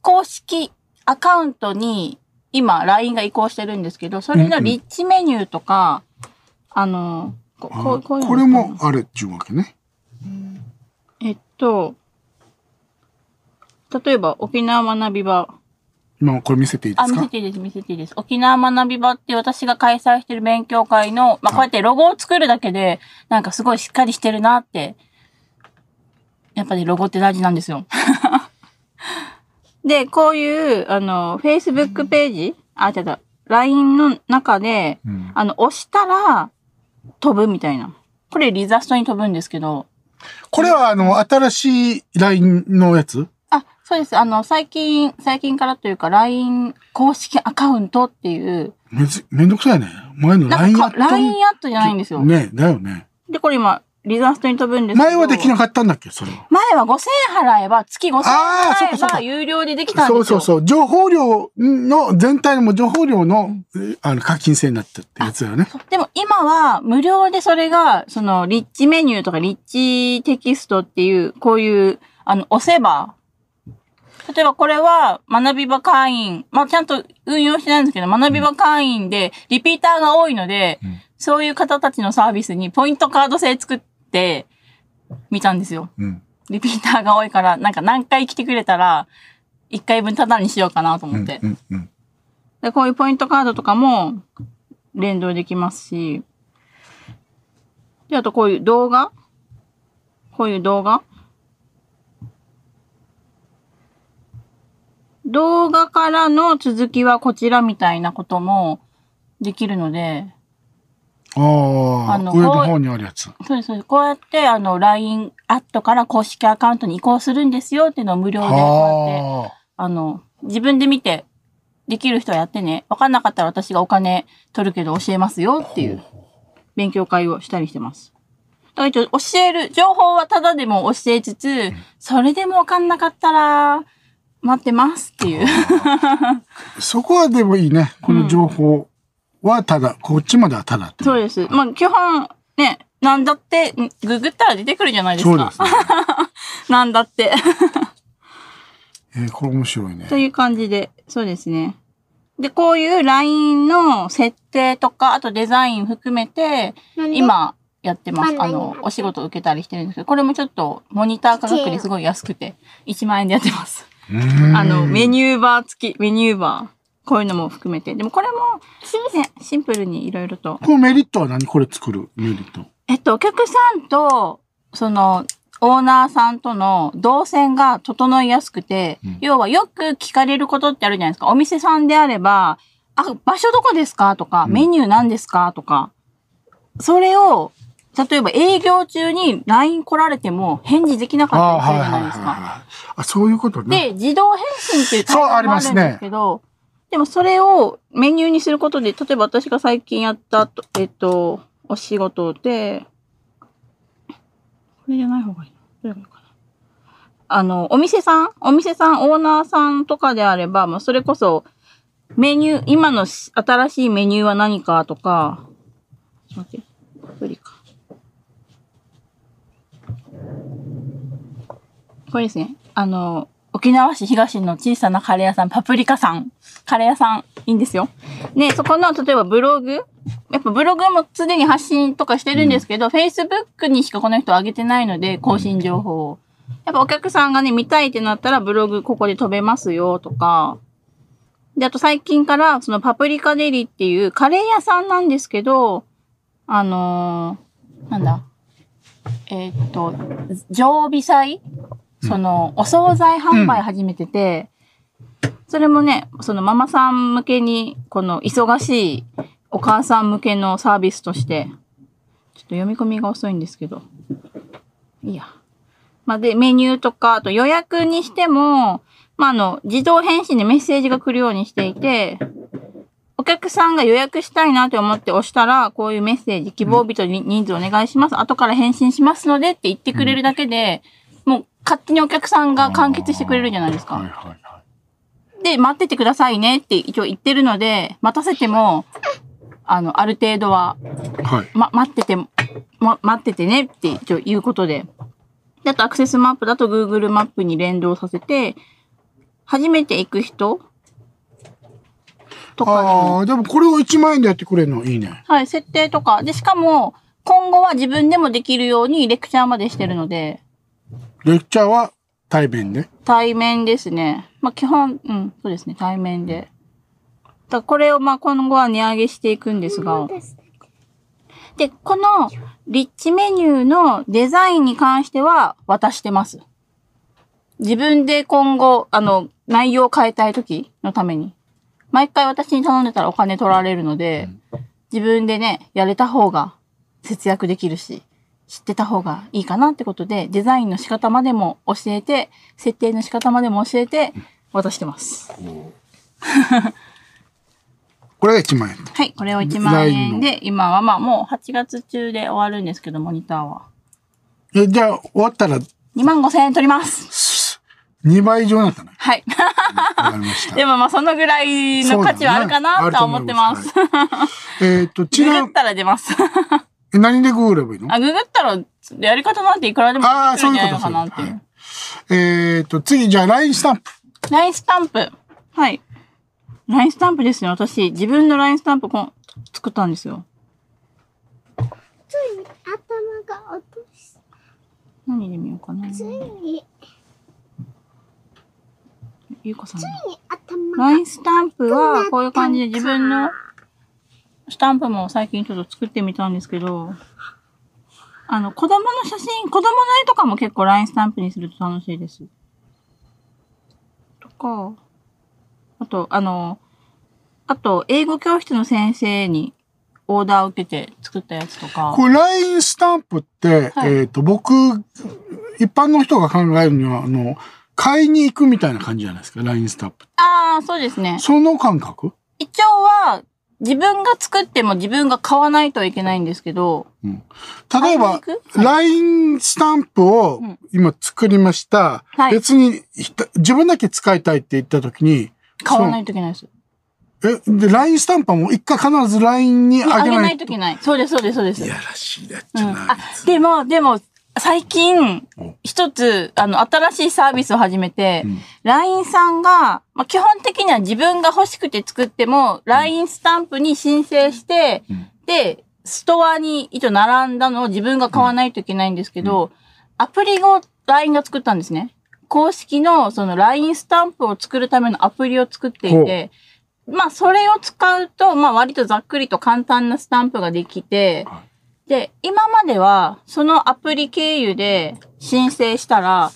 公式アカウントに、今、LINE が移行してるんですけど、それのリッチメニューとか、あの、ここうこういうのこれもあれっていうわけね。えっと、例えば、沖縄学び場。今これ見せていいであ、すか？見せていいです、見せていいです。沖縄学び場って私が開催してる勉強会の、まあ、こうやってロゴを作るだけで、なんかすごいしっかりしてるなって、やっぱりロゴって大事なんですよ。<laughs> で、こういう、あの、Facebook ページあ、違った。LINE の中で、うんあの、押したら、飛ぶみたいな。これリザストに飛ぶんですけど、これはあの、新しい LINE のやつ？あ、そうです。あの、最近、最近からというか、LINE 公式アカウントっていう、めずめんどくさいね。前の LINE かやった LINE アットじゃないんですよ。ねだよね。で、これ今、リザーストに飛ぶんですけど。前はできなかったんだっけそれは。前は5000円払えば、月5000円払えば、有料でできたんですよ。そうそうそう。情報量の、全体の情報量の、えあの、課金制になったってやつだよね。でも今は無料でそれが、その、リッチメニューとかリッチテキストっていう、こういう、あの、押せば、例えばこれは学び場会員、まあ、ちゃんと運用してないんですけど、学び場会員でリピーターが多いので、うんそういう方たちのサービスにポイントカード制作ってみたんですよ。うん。リピーターが多いから、なんか何回来てくれたら、1回分タダにしようかなとうん。思って。うん。うん。で、こういうポイントカードとかも連動できますし、で、あとこういう動画？こういう動画？動画からの続きはこちらみたいなこともできるので、ああ、あの上の方にあるやつ。そうです、そうです。こうやって、あの、LINE アットから公式アカウントに移行するんですよっていうのを無料で、こうやって、はあの、自分で見て、できる人はやってね。わかんなかったら私がお金取るけど教えますよっていう勉強会をしたりしてます。だから一応教える、情報はただでも教えつつ、それでもわかんなかったら、待ってますっていう。あ。そこはでもいいね。この情報はただ、こっちまではただっていそうです。まあ、基本、ね、なんだって、んググったら出てくるじゃないですか。そうですね。<laughs> なんだって。えーこれ面白いね。という感じで、そうですね。で、こういう LINE の設定とか、あとデザイン含めて、今やってます。あの、お仕事受けたりしてるんですけど、これもちょっとモニター価格ですごい安くて、1万円でやってます。あの、メニューバー付き、メニューバー。こういうのも含めて。でもこれも、ね、シンプルにいろいろと。このメリットは何？これ作る？メリット。えっと、お客さんと、その、オーナーさんとの動線が整いやすくて、うん要はよく聞かれることってあるじゃないですか。お店さんであれば、あ、場所どこですか？とか、うんメニュー何ですか？とか、それを、例えば営業中に LINE 来られても返事できなかったりするじゃないですか。い。あ、そういうことね。で、自動返信っていうそう対応もあるんですけど、でもそれをメニューにすることで、例えば私が最近やったと、えっと、お仕事で、これじゃない方がいいな。どれがいいかな？あの、お店さん？お店さん、オーナーさんとかであれば、まあ、それこそ、メニュー、今のし新しいメニューは何かとか、ちょっと待って、アプリか。これですね。あの、沖縄市東の小さなカレー屋さん、パプリカさん。カレー屋さん、いいんですよ。ね、そこの、例えばブログやっぱブログもすでに発信とかしてるんですけど、Facebook にしかこの人上げてないので、更新情報を。やっぱお客さんがね、見たいってなったらブログここで飛べますよとか。で、あと最近から、そのパプリカデリっていうカレー屋さんなんですけど、あのーなんだ？えーっと、常備菜その、お惣菜販売始めてて、それもね、そのママさん向けに、この忙しいお母さん向けのサービスとして、ちょっと読み込みが遅いんですけど。いいや。まあ、で、メニューとか、あと予約にしても、まあ、あの、自動返信でメッセージが来るようにしていて、お客さんが予約したいなと思って押したら、こういうメッセージ、希望日と人数お願いします。後から返信しますのでって言ってくれるだけで、もう勝手にお客さんが完結してくれるじゃないですか。はいはいはい。で、待っててくださいねって一応言ってるので、待たせても、<laughs> あの、ある程度は、はい。ま、待ってても、ま、待っててねって一応言うことで。であとアクセスマップだと Google マップに連動させて、初めて行く人とかああ、でもこれを1万円でやってくれるのいいね。はい、設定とか。で、しかも、今後は自分でもできるようにレクチャーまでしてるので、レクチャーは対面で？対面ですね。まあ、基本、うん、そうですね、対面で。だこれをまあ今後は値上げしていくんですが。で、このリッチメニューのデザインに関しては渡してます。自分で今後、あの、内容を変えたい時のために。毎回私に頼んでたらお金取られるので、自分でね、やれた方が節約できるし、知ってた方がいいかなってことで、デザインの仕方までも教えて、設定の仕方までも教えて、渡してます。これが1万円と。はい、これを1万円で、今はまあもう8月中で終わるんですけど、モニターは。え、じゃあ終わったら2万5千円取ります。2倍以上になったね。はい。<laughs> でもまあそのぐらいの価値はあるかなとは思ってます。はいえっと、ちなググ <laughs> ったら出ます。え何でググればいいの？あ、ググったらやり方なんていくらでもああ、できるんじゃないそういうことのかなっていう。はいえっと、次、じゃあ LINE スタンプ。ラインスタンプ。はい。ラインスタンプですね。私、自分のラインスタンプこん作ったんですよ。ついに頭が落とし何で見ようかな。ついにゆうこさんの。ついに頭ラインスタンプは、こういう感じで自分のスタンプも最近ちょっと作ってみたんですけど、あの、子供の写真、子供の絵とかも結構ラインスタンプにすると楽しいです。とか、あと、あの、あと、英語教室の先生にオーダーを受けて作ったやつとか。これ LINE スタンプって、はいえっと、僕、一般の人が考えるには、あの、買いに行くみたいな感じじゃないですか、LINE スタンプ。ああ、そうですね。その感覚？一応は、自分が作っても自分が買わないといけないんですけど、例えば LINE スタンプをうん今作りました。はい別に自分だけ使いたいって言った時に、買わないといけないです。え、で、LINE スタンプはもう一回必ず LINE にああげげないいといけない。そうです、そうです、そうです。いやらしいやっうん、ちゃな。あ、でも、でも、最近お、一つ、あの、新しいサービスを始めて、うん。LINE さんが、まあ、基本的には自分が欲しくて作っても、LINE スタンプに申請して、うん。で、ストアに一応並んだのを自分が買わないといけないんですけど、アプリを LINE が作ったんですね。公式のその LINE スタンプを作るためのアプリを作っていて、まあそれを使うと、まあ割とざっくりと簡単なスタンプができては、で、今まではそのアプリ経由で申請したら、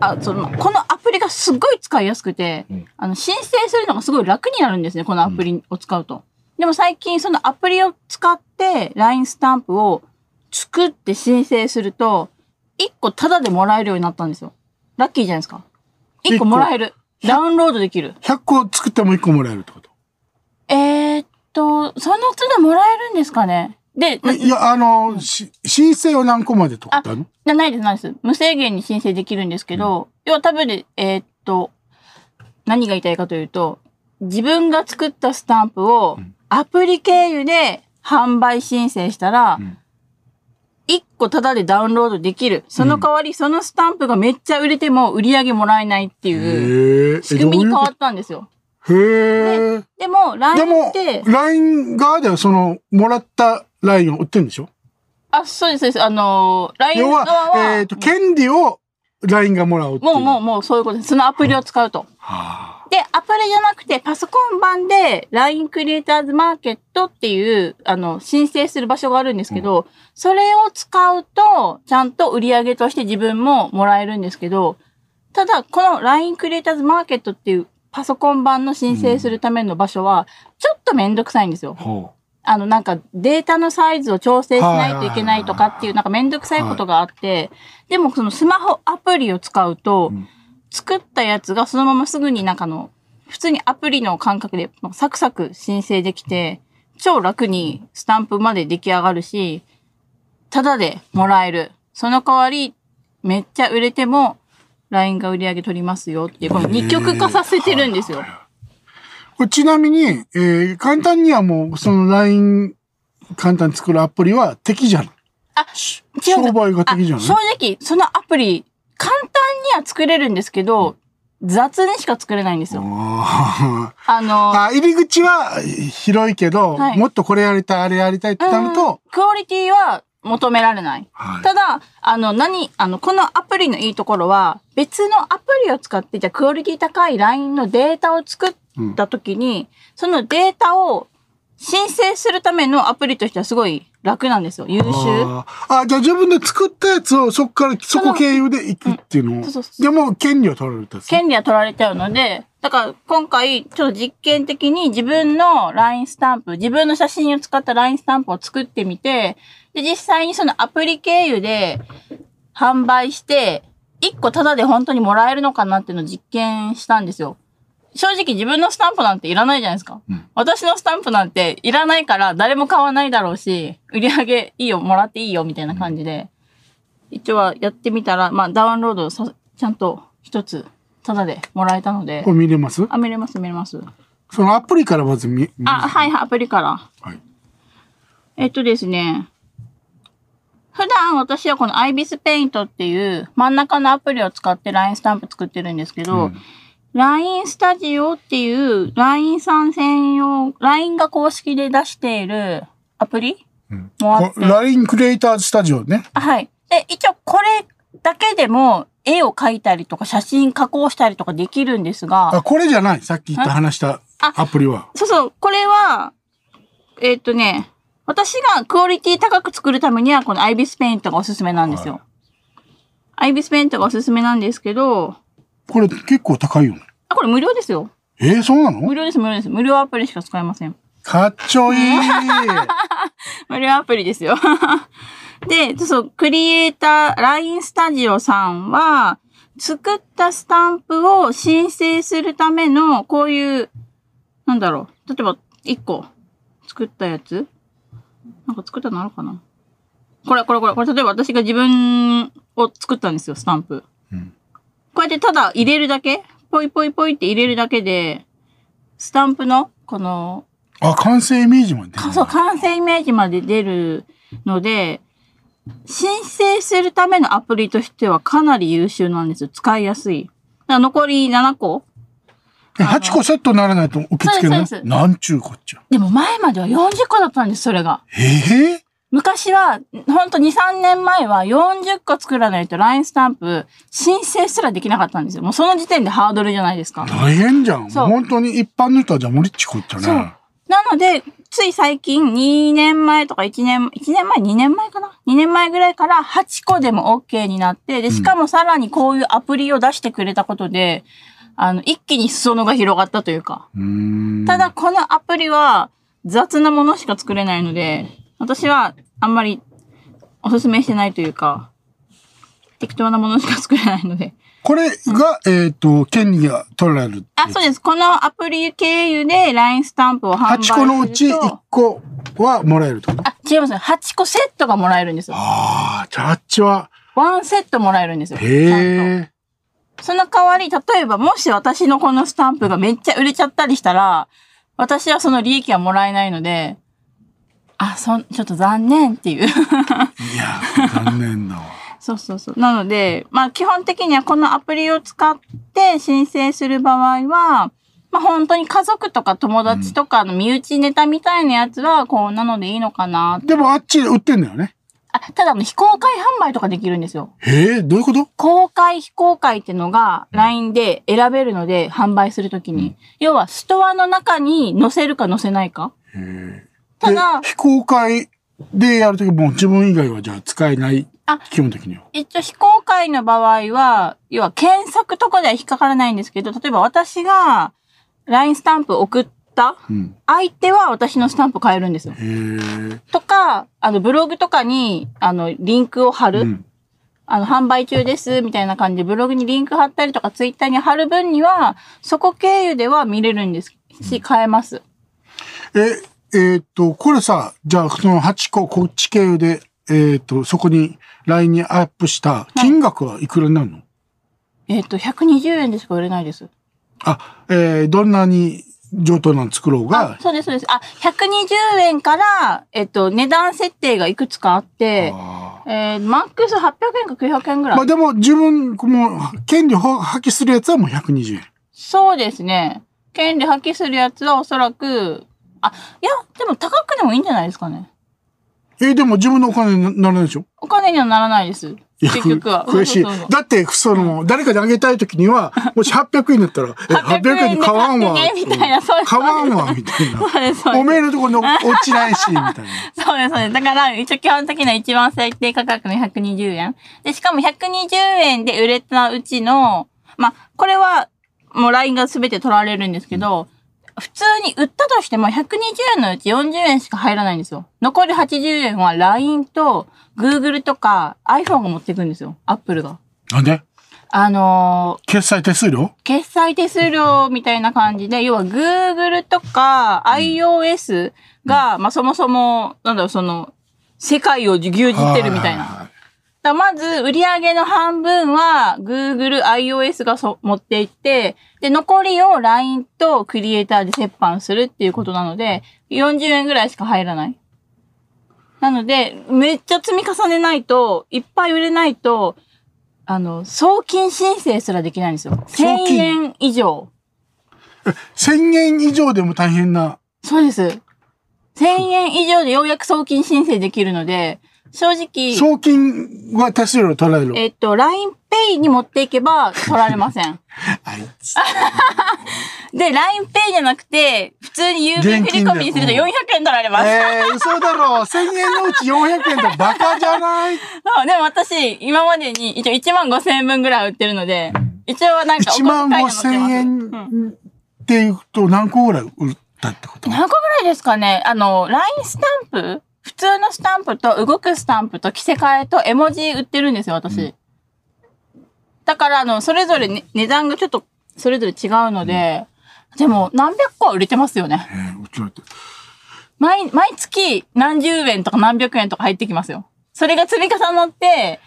あそのこのアプリがすごい使いやすくて、うんあの申請するのがすごい楽になるんですね、このアプリを使うと。でも最近そのアプリを使って LINE スタンプを作って申請すると、1個タダでもらえるようになったんですよ。ラッキーじゃないですか。1個もらえる。ダウンロードできる。100個作っても1個もらえるってこと？えー、っと、その都度もらえるんですかねで、な、いや、あの、し申請は何個までとかってあるのなないです、ないです。無制限に申請できるんですけど、要は多分で、えーっと、何が言いたいかというと、自分が作ったスタンプをんアプリ経由で販売申請したらうん、1個タダでダウンロードできる。その代わり、そのスタンプがめっちゃ売れても売り上げもらえないっていう。仕組みに変わっったんですよ。へえ。でも、で LINE もって、、LINE 側ではその、もらった LINE を売ってるんでしょ？あ、そうです、そうです。あのー、LINE 要側は、は、えっと、権利を LINE がもらうっていう。もう、もう、もう、そういうことです。そのアプリを使うと。はで、アプリじゃなくて、パソコン版で LINE クリエイターズマーケットっていう、あの、申請する場所があるんですけど、それを使うと、ちゃんと売り上げとして自分ももらえるんですけど、ただ、この LINE クリエイターズマーケットっていうパソコン版の申請するための場所は、ちょっとめんどくさいんですよあ。。ほあの、なんかデータのサイズを調整しないといけないとかっていう、なんかめんどくさいことがあって、でもそのスマホアプリを使うと、うん作ったやつがそのまますぐになんかの、普通にアプリの感覚でまあサクサク申請できて、超楽にスタンプまで出来上がるし、ただでもらえる。その代わり、めっちゃ売れても、LINE が売り上げ取りますよっていう、この二極化させてるんですよ。うこれちなみに、えー簡単にはもう、その LINE、簡単に作るアプリは敵じゃない。あ、し違う商売が敵じゃない？あ正直、そのアプリ、簡単には作れるんですけど、雑にしか作れないんですよ。ああの、ーあ、入り口は広いけど、はいもっとこれやりたい、あれやりたいってなるうんと、クオリティは求められない。はいただ、あの、何、あの、このアプリのいいところは、別のアプリを使って、じゃあクオリティ高い LINE のデータを作った時に、そのデータを申請するためのアプリとしてはすごい楽なんですよ。優秀。あーあ、じゃあ自分で作ったやつをそこから、そこ経由で行くっていうのを。そうそうそうでも、権利を取られた。権利は取られちゃうので、だから今回、ちょっと実験的に自分の LINE スタンプ、自分の写真を使った LINE スタンプを作ってみて、で、実際にそのアプリ経由で販売して、1個タダで本当にもらえるのかなっていうのを実験したんですよ。正直自分のスタンプなんていらないじゃないですか。うん私のスタンプなんていらないから誰も買わないだろうし、売り上げいいよ、もらっていいよ、みたいな感じで。一応はやってみたら、まあダウンロードさ、ちゃんと一つ、タダでもらえたのでこ。れ見れます？あ、見れます、見れます。そのアプリからまず見、見あ、はい、はいアプリから。はい。えっとですね。普段私はこの IBIS Paint っていう真ん中のアプリを使って LINE スタンプ作ってるんですけど、うん LINE スタジオっていう LINE さん専用、LINE が公式で出しているアプリうんもあって。LINE クリエイターズスタジオね。あはい。で、一応これだけでも絵を描いたりとか写真加工したりとかできるんですが、あ、これじゃない。さっき言った話したアプリは。そうそう、これは、えっとね、私がクオリティ高く作るためには、この IBIS Paint がおすすめなんですよ。IBIS Paint がおすすめなんですけど、これ結構高いよね。あ、これ無料ですよ。えー、そうなの？無料です、無料です。無料アプリしか使えません。かっちょいい。<laughs> 無料アプリですよ。<laughs> で、そうクリエイター、LINE スタジオさんは、作ったスタンプを申請するための、こういう、なんだろう。例えば、1個作ったやつ？なんか作ったのあるかなこれ、これ、これ、これ、例えば私が自分を作ったんですよ、スタンプ。うんこうやってただ入れるだけ？ポイポイポイって入れるだけで、スタンプの、この、あ、完成イメージまで出るかそう、完成イメージまで出るので、申請するためのアプリとしてはかなり優秀なんですよ。使いやすい。残り7個？8個セットにならないと受け付けないなんちゅうこっちゃ。でも前までは40個だったんです、それが。ええ昔は、ほんと2、3年前は40個作らないと LINE スタンプ申請すらできなかったんですよ。もうその時点でハードルじゃないですか。大変じゃん。そう本当に一般の人はじゃあ無理っちこっちゃそうね。なので、つい最近2年前とか1年、1年前 ?2 年前かな ?2 年前ぐらいから8個でも OK になって、で、しかもさらにこういうアプリを出してくれたことで、あの、一気に裾野が広がったというか。う。ただ、このアプリは雑なものしか作れないので、私はあんまりおすすめしてないというか、適当なものしか作れないので。これが、えっ、と、権利が取られる。あ、そうです。このアプリ経由で LINE スタンプを販売すると。8個のうち1個はもらえると？あ、違います。8個セットがもらえるんですよ。ああ、じゃああっちは、ワンセットもらえるんですよ。へえ。とその代わり、例えば、もし私のこのスタンプがめっちゃ売れちゃったりしたら、私はその利益はもらえないので、あ、そん、ちょっと残念っていう。いや、残念だわ。<laughs> そうそうそう。なので、まあ基本的にはこのアプリを使って申請する場合は、まあ本当に家族とか友達とかの身内ネタみたいなやつはこうなのでいいのかな。でもあっちで売ってんだよね。あ、ただあの非公開販売とかできるんですよ。へえ、どういうこと？公開非公開っていうのが LINE で選べるので販売するときに。要はストアの中に載せるか載せないか。へえ。ただで非公開でやるときもう自分以外はじゃあ使えない。あ基本的には。一応非公開の場合は、要は検索とかでは引っかからないんですけど、例えば私が LINE スタンプ送ったうん。相手は私のスタンプ買えるんですよ。とか、あのブログとかに、あの、リンクを貼る。うん。あの、販売中です、みたいな感じでブログにリンク貼ったりとか、ツイッターに貼る分には、そこ経由では見れるんですし、買えます。え、えっ、と、これさ、じゃあその8個こっち経由で、えっ、と、そこに LINE にアップした金額はいくらになるの、えっ、と、120円でしか売れないです。あ、えー、どんなに上等なの作ろうが？あ、、そうです、そうです。あ、120円から、えっ、と、値段設定がいくつかあって、あえー、マックス800円か900円ぐらい。ーまあでも自分、もう、権利を発揮するやつはもう120円。そうですね。権利発揮するやつはおそらく、あ、いや、でも高くでもいいんじゃないですかね。えーでも自分のお金にならないでしょ？お金にはならないです。結局は。悔しい。だって、その、誰かにあげたいときには、<laughs> もし800円だったら、え、800 800円で買わんわ。みたいなそうです買わんわ、みたいな。<laughs> おめえのところに落ちないし、みたいな。<laughs> そうです、そうです。だから、一応基本的な一番最低価格の120円。で、しかも120円で売れたうちの、まあ、これは、もう LINE が全て取られるんですけど、普通に売ったとしても120円のうち40円しか入らないんですよ。残り80円は LINE と Google とか iPhone が持っていくんですよ。Apple が。なんで？あのー決済手数料？決済手数料みたいな感じで、要は Google とか iOS が、まあそもそも、なんだろう、その、世界を牛耳ってるみたいな。だまず、売上の半分は Google、iOS がそ持っていって、で、残りを LINE とクリエイターで折半するっていうことなので、40円ぐらいしか入らない。なので、めっちゃ積み重ねないと、いっぱい売れないと、あの、送金申請すらできないんですよ。1000送金円以上。1000円以上でも大変な。そうです。1000円以上でようやく送金申請できるので、正直、送金は手数料取られる。えっと、LINEPay に持っていけば <laughs> 取られません。あいつ。で、LINEPay じゃなくて、普通に郵便振り込みにすると400現金で円取られます。えー、嘘だろ。<laughs> 1000円のうち400円ってバカじゃない？そうでも私、今までに一応1万5千円分ぐらい売ってるので、一応なんかお小1万遣いが載って5ます。千円っていうと何個ぐらい売ったってこと？何個ぐらいですかね？あの、LINE スタンプ普通のスタンプと動くスタンプと着せ替えと絵文字売ってるんですよ、私。だから、あの、それぞれ、ね、値段がちょっと、それぞれ違うので、でも、何百個は売れてますよね。えー、うちのって毎、毎月何十円とか何百円とか入ってきますよ。それが積み重なって、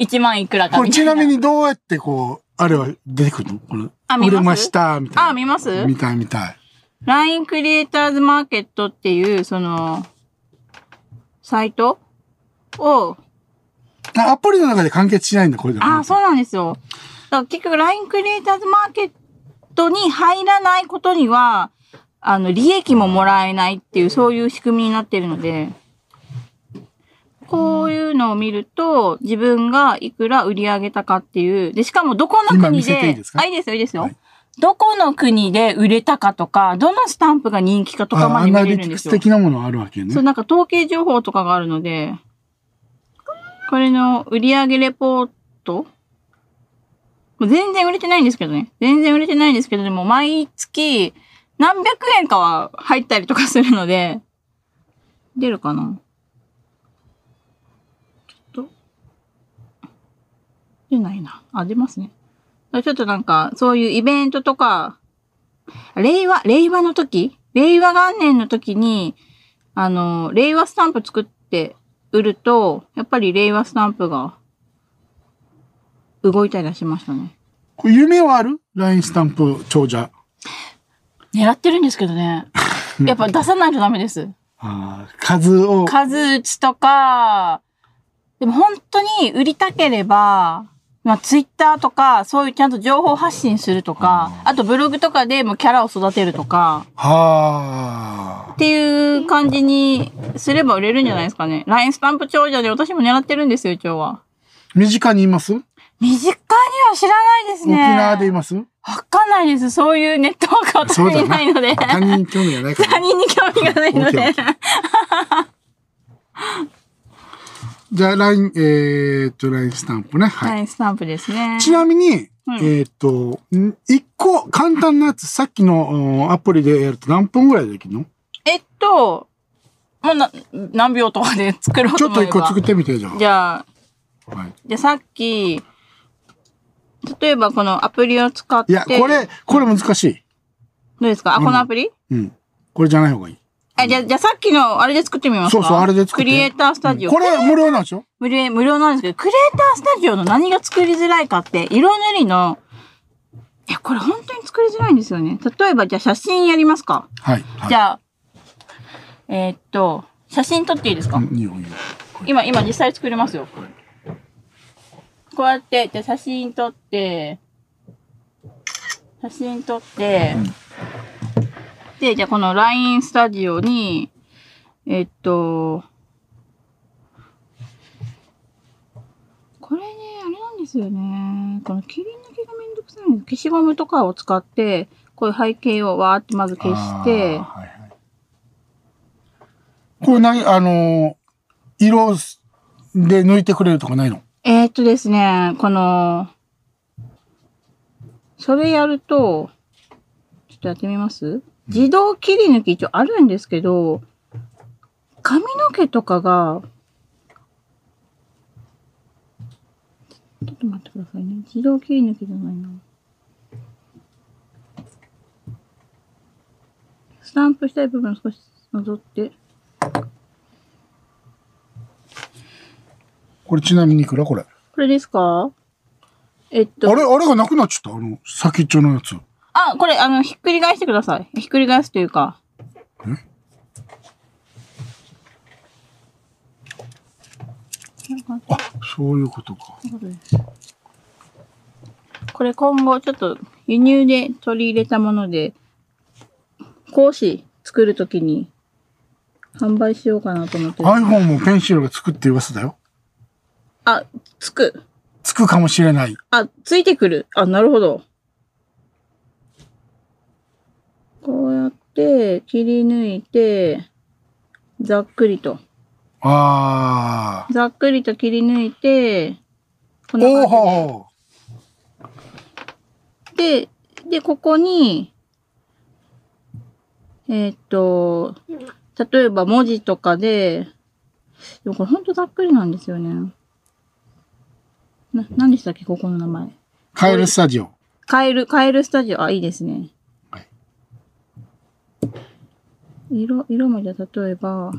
1万いくらかみた。ちなみにどうやってこう、あれは出てくるの？これあ見ました、みたいな。あ、見ます？見たい見たい。?LINE クリエイターズマーケットっていう、その、サイト？を、あアプリの中で完結しないんだ、これでも。あ、そうなんですよ。だから結局 LINE クリエイターズマーケットに入らないことには、あの、利益ももらえないっていう、そういう仕組みになってるので、こういうのを見ると、自分がいくら売り上げたかっていう、で、しかもどこの今見国で、せていいですか？あ、いいですよ、いいですよ。はいどこの国で売れたかとか、どのスタンプが人気かとかあまで見アナリティクスれるんですよ。的なものあるわけねそう、。なんか統計情報とかがあるので、これの売上レポートもう全然売れてないんですけどね。全然売れてないんですけど、でも毎月何百円かは入ったりとかするので、出るかなちょっと。出ないな。あ、出ますね。ちょっとなんか、そういうイベントとか、令和、令和の時？令和元年の時に、あの、令和スタンプ作って売ると、やっぱり令和スタンプが動いたりはしましたね。これ夢はある ?LINE スタンプ長者。狙ってるんですけどね。<laughs> やっぱ出さないとダメです。あー数を。数打ちとか、でも本当に売りたければ、まあツイッターとか、そういうちゃんと情報発信するとか、あとブログとかでもキャラを育てるとか、はあっ。ていう感じにすれば売れるんじゃないですかね。LINE スタンプ長者で私も狙ってるんですよ、一応は。身近にいます？沖身近には知らないですね。縄でいます？わかんないです。そういうネットワークは私にないので。他人に興味がないから <laughs> 他。人に興味がないので。<laughs> じゃあ、LINE、えーっと、LINE スタンプね。はい。はい、スタンプですね。ちなみに、うんえーっと、ん一個簡単なやつ、さっきのうんアプリでやると何分ぐらいできるの？えっと、もうな、何秒とかで作ろうちょっと思えば。と一個作ってみてじゃあ。じゃあ、はい、じゃあさっき、例えばこのアプリを使って。いや、これ、これ難しい。どうですか？あ、うんこのアプリ？うん。これじゃない方がいい。あ、じゃあ、じゃあさっきのあれで作ってみますか？そうそう、あれで作って。クリエイタースタジオ。これ無料なんでしょ無料、無料なんですけど、クリエイタースタジオの何が作りづらいかって、色塗りの、いや、これ本当に作りづらいんですよね。例えば、じゃあ写真やりますか？はい。はい、じゃあ、えーっと、写真撮っていいですか、うんいいよいいよ。今、今実際作りますよ。こうやって、じゃあ写真撮って、写真撮って、で、じゃあこの LINE スタジオに、えっと、これね、あれなんですよね。この切り抜きがめんどくさいんです。消しゴムとかを使って、こういう背景をわーってまず消して、はいはい。これ何、あのー色で抜いてくれるとかないの？えー、っとですね、この、それやると、ちょっとやってみます？自動切り抜き一応あるんですけど、髪の毛とかが、ちょっと待ってくださいね。自動切り抜きじゃないな。スタンプしたい部分少し覗って。これちなみにいくらこれ？これですか？えっと。あれあれがなくなっちゃった？あの、先っちょのやつ。あ、これ、あの、ひっくり返してください。ひっくり返すというか。あ、そういうことか。これ今後ちょっと輸入で取り入れたもので、講師作るときに販売しようかなと思ってる。iPhone もペンシルがつくって噂だよ。あ、つく。つくかもしれない。あ、ついてくる。あ、なるほど。こうやって切り抜いて、ざっくりと。あざっくりと切り抜いて、こー。んな感じでで、で、ここに、えーっと、例えば文字とかで、でもこれほんとざっくりなんですよね。な、何でしたっけここの名前。カエルスタジオ。カエル、カエルスタジオ。あ、いいですね。はい色、色もじゃあ例えば、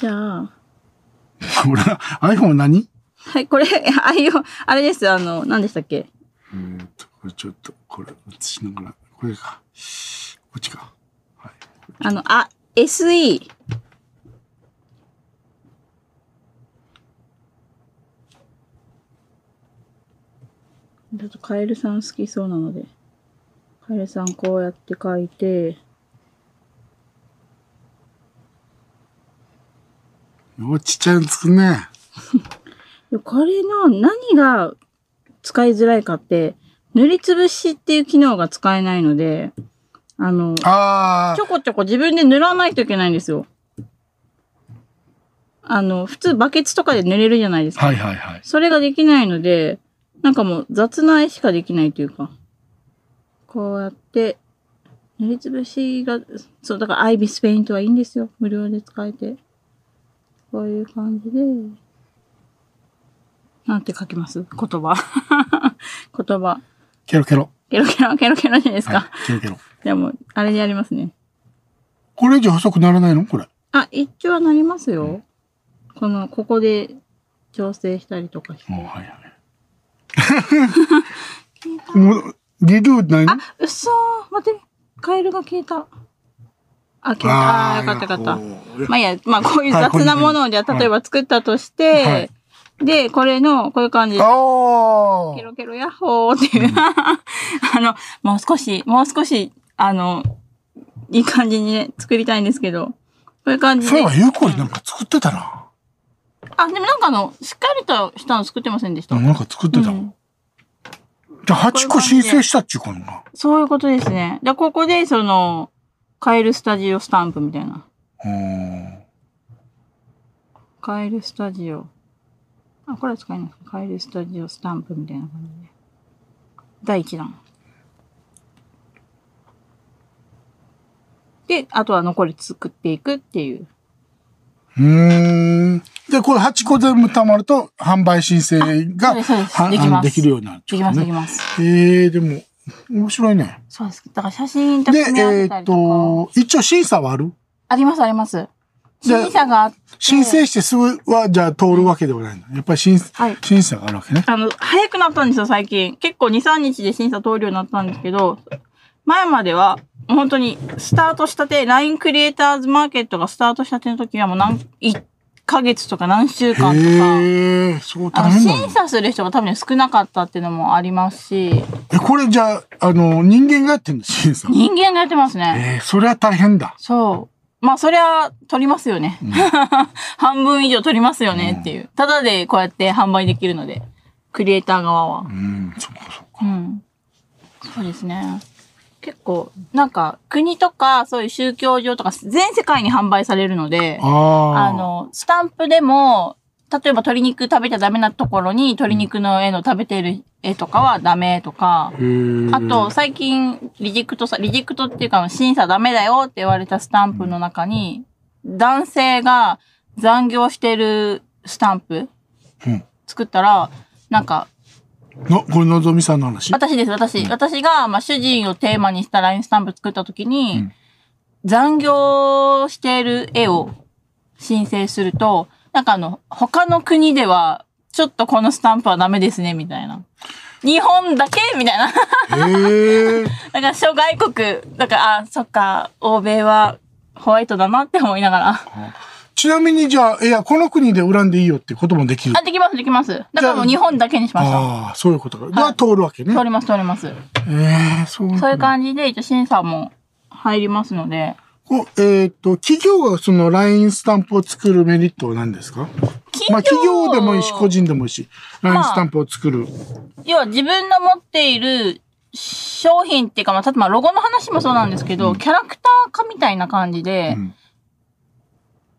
じゃあ、これ、iPhone 何？はい、これ、<laughs> ああいう、あれです。あの、何でしたっけ？えーっと、これちょっと、これ映しながら、これか。こっちか。はい。あの、あ、SE。ちょっとカエルさん好きそうなので。カエルさんこうやって書いて、おちっちゃいの作るね。で <laughs> これの何が使いづらいかって、塗りつぶしっていう機能が使えないので、あの、あちょこちょこ自分で塗らないといけないんですよ。あの、普通バケツとかで塗れるじゃないですあ。か。はいはいはい。それができないので、なんかもう雑な絵しかできないというか、こうやって、塗りつぶしが、そう、だからアイビスペイントはいいんですよ。無料で使えて。こういう感じで、なんて書きます？言葉。<laughs> 言葉。ケロケロ。ケロケロ、ケロケロじゃないですか。はい、ケロケロ。でも、あれでやりますね。これ以上細くならないの？これ。あ、一応はなりますよ。この、ここで調整したりとかして。もうはいはい。<laughs> もう、リドゥ何あ、うっそー待って、カエルが消えた。あ、消えた。あーよかったよかった。まあいいや、まあこういうはい雑なものをじゃあ例えば作ったとして、はいで、これの、こういう感じで、あケロケロヤッホーっていう、<laughs> あの、もう少し、もう少し、あの、いい感じにね、作りたいんですけど、こういう感じでそういえ。ば、ゆうこりなんか作ってたな。あ、でもなんかあの、しっかりとしたの作ってませんでした？なんか作ってた。うんじゃあ、8個申請したっちゅうかな。そういうことですね。で、ここで、その、カエルスタジオスタンプみたいな。うん。カエルスタジオ。あ、これは使えないですかカエルスタジオスタンプみたいな感じで。第一弾。で、あとは残り作っていくっていう。うーん。で、これ8個全部貯まると、販売申請ができできるようになるできます、できね。ます。ええでも、面白いね。そうです。だから写真とで、組み合わえーっせたりとか。と、一応審査はある？あります、あります。審査があって、申請してすぐは、じゃあ通るわけではないの？やっぱり審,、はい審査があるわけね。あの、早くなったんですよ、最近。結構2、3日で審査通るようになったんですけど、前までは、本当に、スタートしたて、LINE クリエイターズマーケットがスタートしたての時はもう何、1ヶ月とか何週間とか、そう審査する人が多分ね少なかったっていうのもありますし、え、これじゃあ、あの、人間がやってんの？審査。人間がやってますね。えー、それは大変だ。そう。まあ、そりゃ、取りますよね。<laughs> 半分以上取りますよねっていう。ただでこうやって販売できるので、クリエイター側はう。ん、そっかそっか。うん。そうですね。結構、なんか、国とか、そういう宗教上とか、全世界に販売されるので、あの、スタンプでも、例えば鶏肉食べちゃダメなところに、鶏肉の絵の食べてる絵とかはダメとか、あと、、最近、リジクトさ、リジクトっていうか、審査ダメだよって言われたスタンプの中に、男性が残業してるスタンプうん。作ったら、なんか、の、これのぞみさんの話？私です、私。私が、まあ、主人をテーマにした LINE スタンプ作った時に、うん残業している絵を申請すると、なんかあの、他の国では、ちょっとこのスタンプはダメですね、みたいな。日本だけ？みたいな。<laughs> だから諸外国、だから、あ、そっか、欧米はホワイトだなって思いながら。ちなみにじゃあ、いや、この国で恨んでいいよってこともできる。あ、できます、できます。だからもう日本だけにしました。ああ、そういうことか。じゃあ通るわけね。通ります、通ります。ええそう。そういう感じで、一応審査も入りますので、こうえっ、と、企業がその LINE スタンプを作るメリットは何ですか？まあ企業でもいいし、個人でもいいし、LINE スタンプを作る。要は自分の持っている商品っていうか、まあ、例えばロゴの話もそうなんですけど、キャラクター化みたいな感じで、うん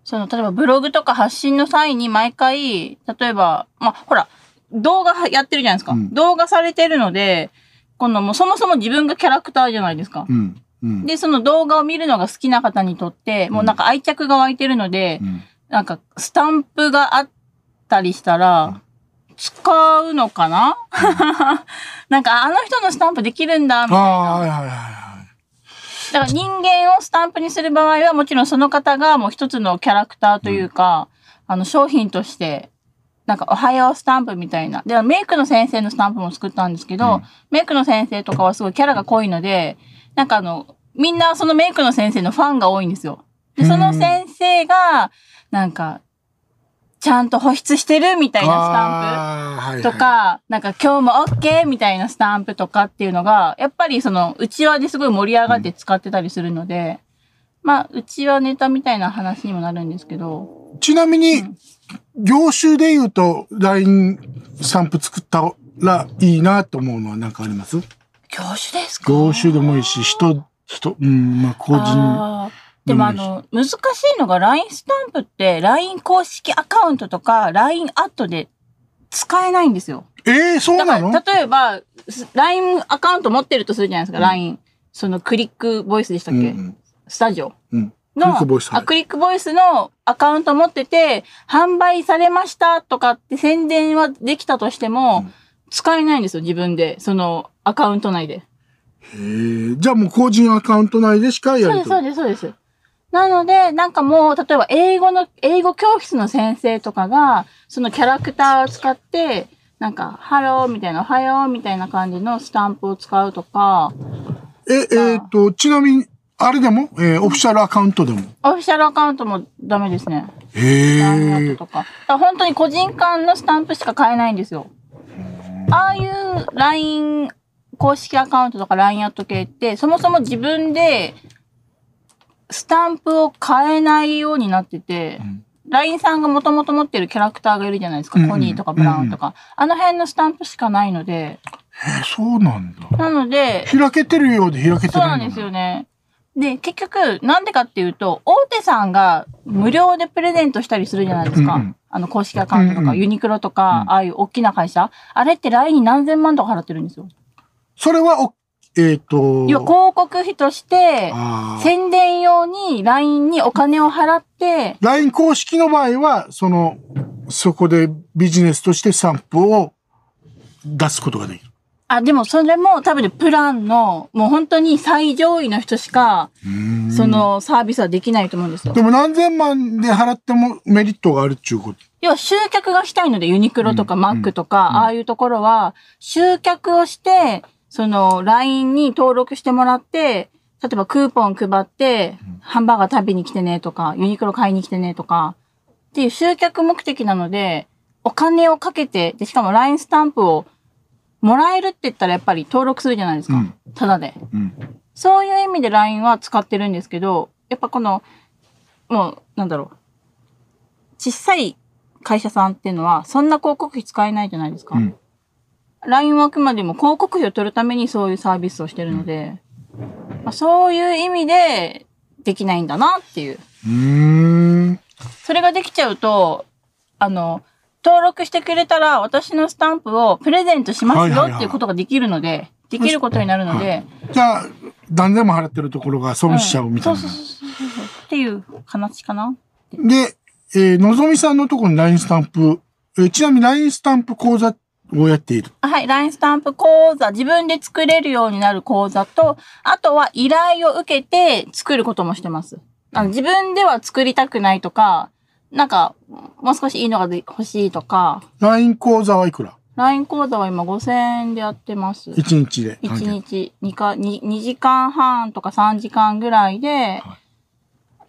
その、例えばブログとか発信の際に毎回、例えば、まあ、ほら、動画やってるじゃないですか。うん動画されてるので、このもうそもそも自分がキャラクターじゃないですか。うん。うん。で、その動画を見るのが好きな方にとって、もうなんか愛着が湧いてるので、うんなんかスタンプがあったりしたら、使うのかな、<laughs> なんかあの人のスタンプできるんだ、みたいな。だから人間をスタンプにする場合はもちろんその方がもう一つのキャラクターというか、あの商品として、なんかおはようスタンプみたいな。で、メイクの先生のスタンプも作ったんですけど、うんメイクの先生とかはすごいキャラが濃いので、なんかあの、みんなそのメイクの先生のファンが多いんですよ。で、その先生が、なんか、ちゃんと保湿してるみたいなスタンプ。あーはいはい。とか、なんか今日も OK みたいなスタンプとかっていうのが、やっぱりその、内輪ですごい盛り上がって使ってたりするので、まあ、内輪ネタみたいな話にもなるんですけど、ちなみに、業種で言うと、LINE スタンプ作ったらいいなと思うのは何かあります？業種ですか？業種でもいいし、人、人、うん、まあ、個人。でもあの、難しいのが LINE スタンプって LINE 公式アカウントとか LINE アットで使えないんですよ。ええそうだかなのら、例えば、す LINE アカウント持ってるとするじゃないですか、LINE。そのクリックボイスでしたっけ、うんスタジオ。うん。クリのックボイスはいあクリックボイスのアカウント持ってて、販売されましたとかって宣伝はできたとしても、うん使えないんですよ、自分で。そのアカウント内で。へえじゃあもう個人アカウント内でしかやそうです、そう。です、そうです。なので、なんかもう、例えば英語の、英語教室の先生とかが、そのキャラクターを使って、なんか、ハローみたいな、おはようみたいな感じのスタンプを使うとか、え、えっ、と、ちなみに、あれでも、えーオフィシャルアカウントでも？オフィシャルアカウントもダメですね。へえトとか。本当に個人間のスタンプしか買えないんですよ。ああいう LINE 公式アカウントとか LINE アット系って、そもそも自分でスタンプを買えないようになってて、ん LINE さんがもともと持ってるキャラクターがいるじゃないですか。うんうんコニーとかブラウンとか。あの辺のスタンプしかないので、えそうなんだ。なので、開けてるようで開けてないそうなんですよね。で、結局、なんでかっていうと、大手さんが無料でプレゼントしたりするじゃないですか。うんうんあの、公式アカウントとか、うんうんユニクロとか、うんああいう大きな会社。あれって LINE に何千万とか払ってるんですよ。それは、おえっ、と、要は広告費として、宣伝用に LINE にお金を払って、LINE 公式の場合は、その、そこでビジネスとしてスタンプを出すことができる。あ、でもそれも多分プランの、もう本当に最上位の人しか、そのサービスはできないと思うんですよで。も何千万で払ってもメリットがあるっちゅうこと。要は集客がしたいので、ユニクロとかうんマックとか、ああいうところは、集客をして、その LINE に登録してもらって、例えばクーポン配って、ハンバーガー食べに来てねとか、ユニクロ買いに来てねとか、っていう集客目的なので、お金をかけて、で、しかも LINE スタンプをもらえるって言ったらやっぱり登録するじゃないですか。うんただで。うん。そういう意味で LINE は使ってるんですけど、やっぱこの、もう、なんだろう。小さい会社さんっていうのは、そんな広告費使えないじゃないですか。うん LINE はあくまでも広告費を取るためにそういうサービスをしてるので、まあ、そういう意味でできないんだなっていう。うーん。それができちゃうと、あの、登録してくれたら私のスタンプをプレゼントしますよはいはいはいっていうことができるので、できることになるので、じゃあ、何千も払ってるところが損しちゃうみたいな。そうそうそうそうそうっていう話かな。で、えーのぞみさんのところに LINE スタンプ、えーちなみに LINE スタンプ講座をやっている。はい、LINE スタンプ講座、自分で作れるようになる講座と、あとは依頼を受けて作ることもしてます。あの自分では作りたくないとか、なんか、もう少しいいのがで欲しいとか、LINE 講座はいくら？LINE 講座は今5000円でやってます。?1 日で。1日2か 2, 2時間半とか3時間ぐらいで、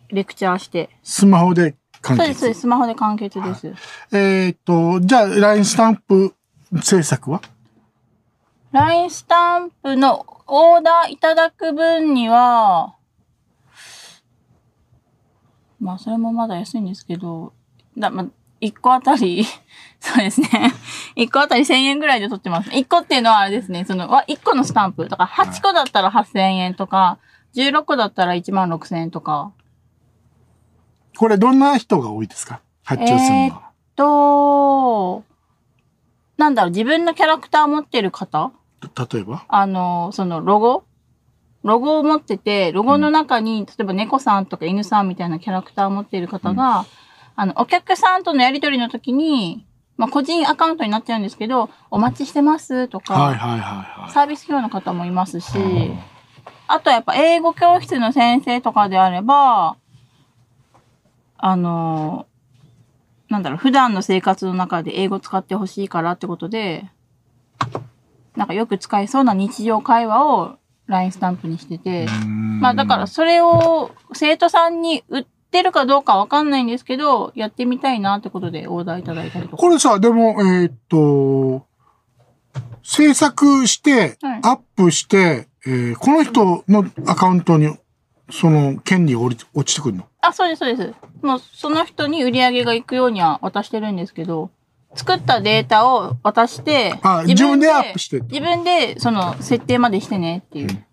レクチャーして。スマホで完そうです、そうで結。す。スマホで完結です。えっ、と、じゃあ LINE スタンプ制作は？LINE スタンプのオーダーいただく分には、まあ、それもまだ安いんですけど、だ、まあ、1個あたり、<laughs> そうですね。<laughs> 1個あたり1000円ぐらいで取ってます。1個っていうのはあれですね。その、わ1個のスタンプとか、8個だったら8000円とか、16個だったら1万6000円とか。これどんな人が多いですか？発注するのは。と、なんだろう、自分のキャラクター持ってる方？例えば？あの、そのロゴ？ロゴを持ってて、ロゴの中に、例えば猫さんとか犬さんみたいなキャラクターを持っている方が、あの、お客さんとのやりとりの時に、まあ、個人アカウントになっちゃうんですけど、お待ちしてますとか、はいはいはいはい。サービス業の方もいますし、あとはやっぱ英語教室の先生とかであれば、あの、なんだろう、普段の生活の中で英語使ってほしいからってことで、なんかよく使えそうな日常会話を LINE スタンプにしてて、まあだからそれを生徒さんに売っってるかどうかわかんないんですけど、やってみたいなってことでオーダーいただいたりとか。これさ、でも、えーっと、制作して、はいアップして、えーこの人のアカウントに、その権利が降り落ちてくるの？あ、そうです、そうです。もうその人に売り上げが行くようには渡してるんですけど、作ったデータを渡して、あ自分でアップして自分でその設定までしてねっていう。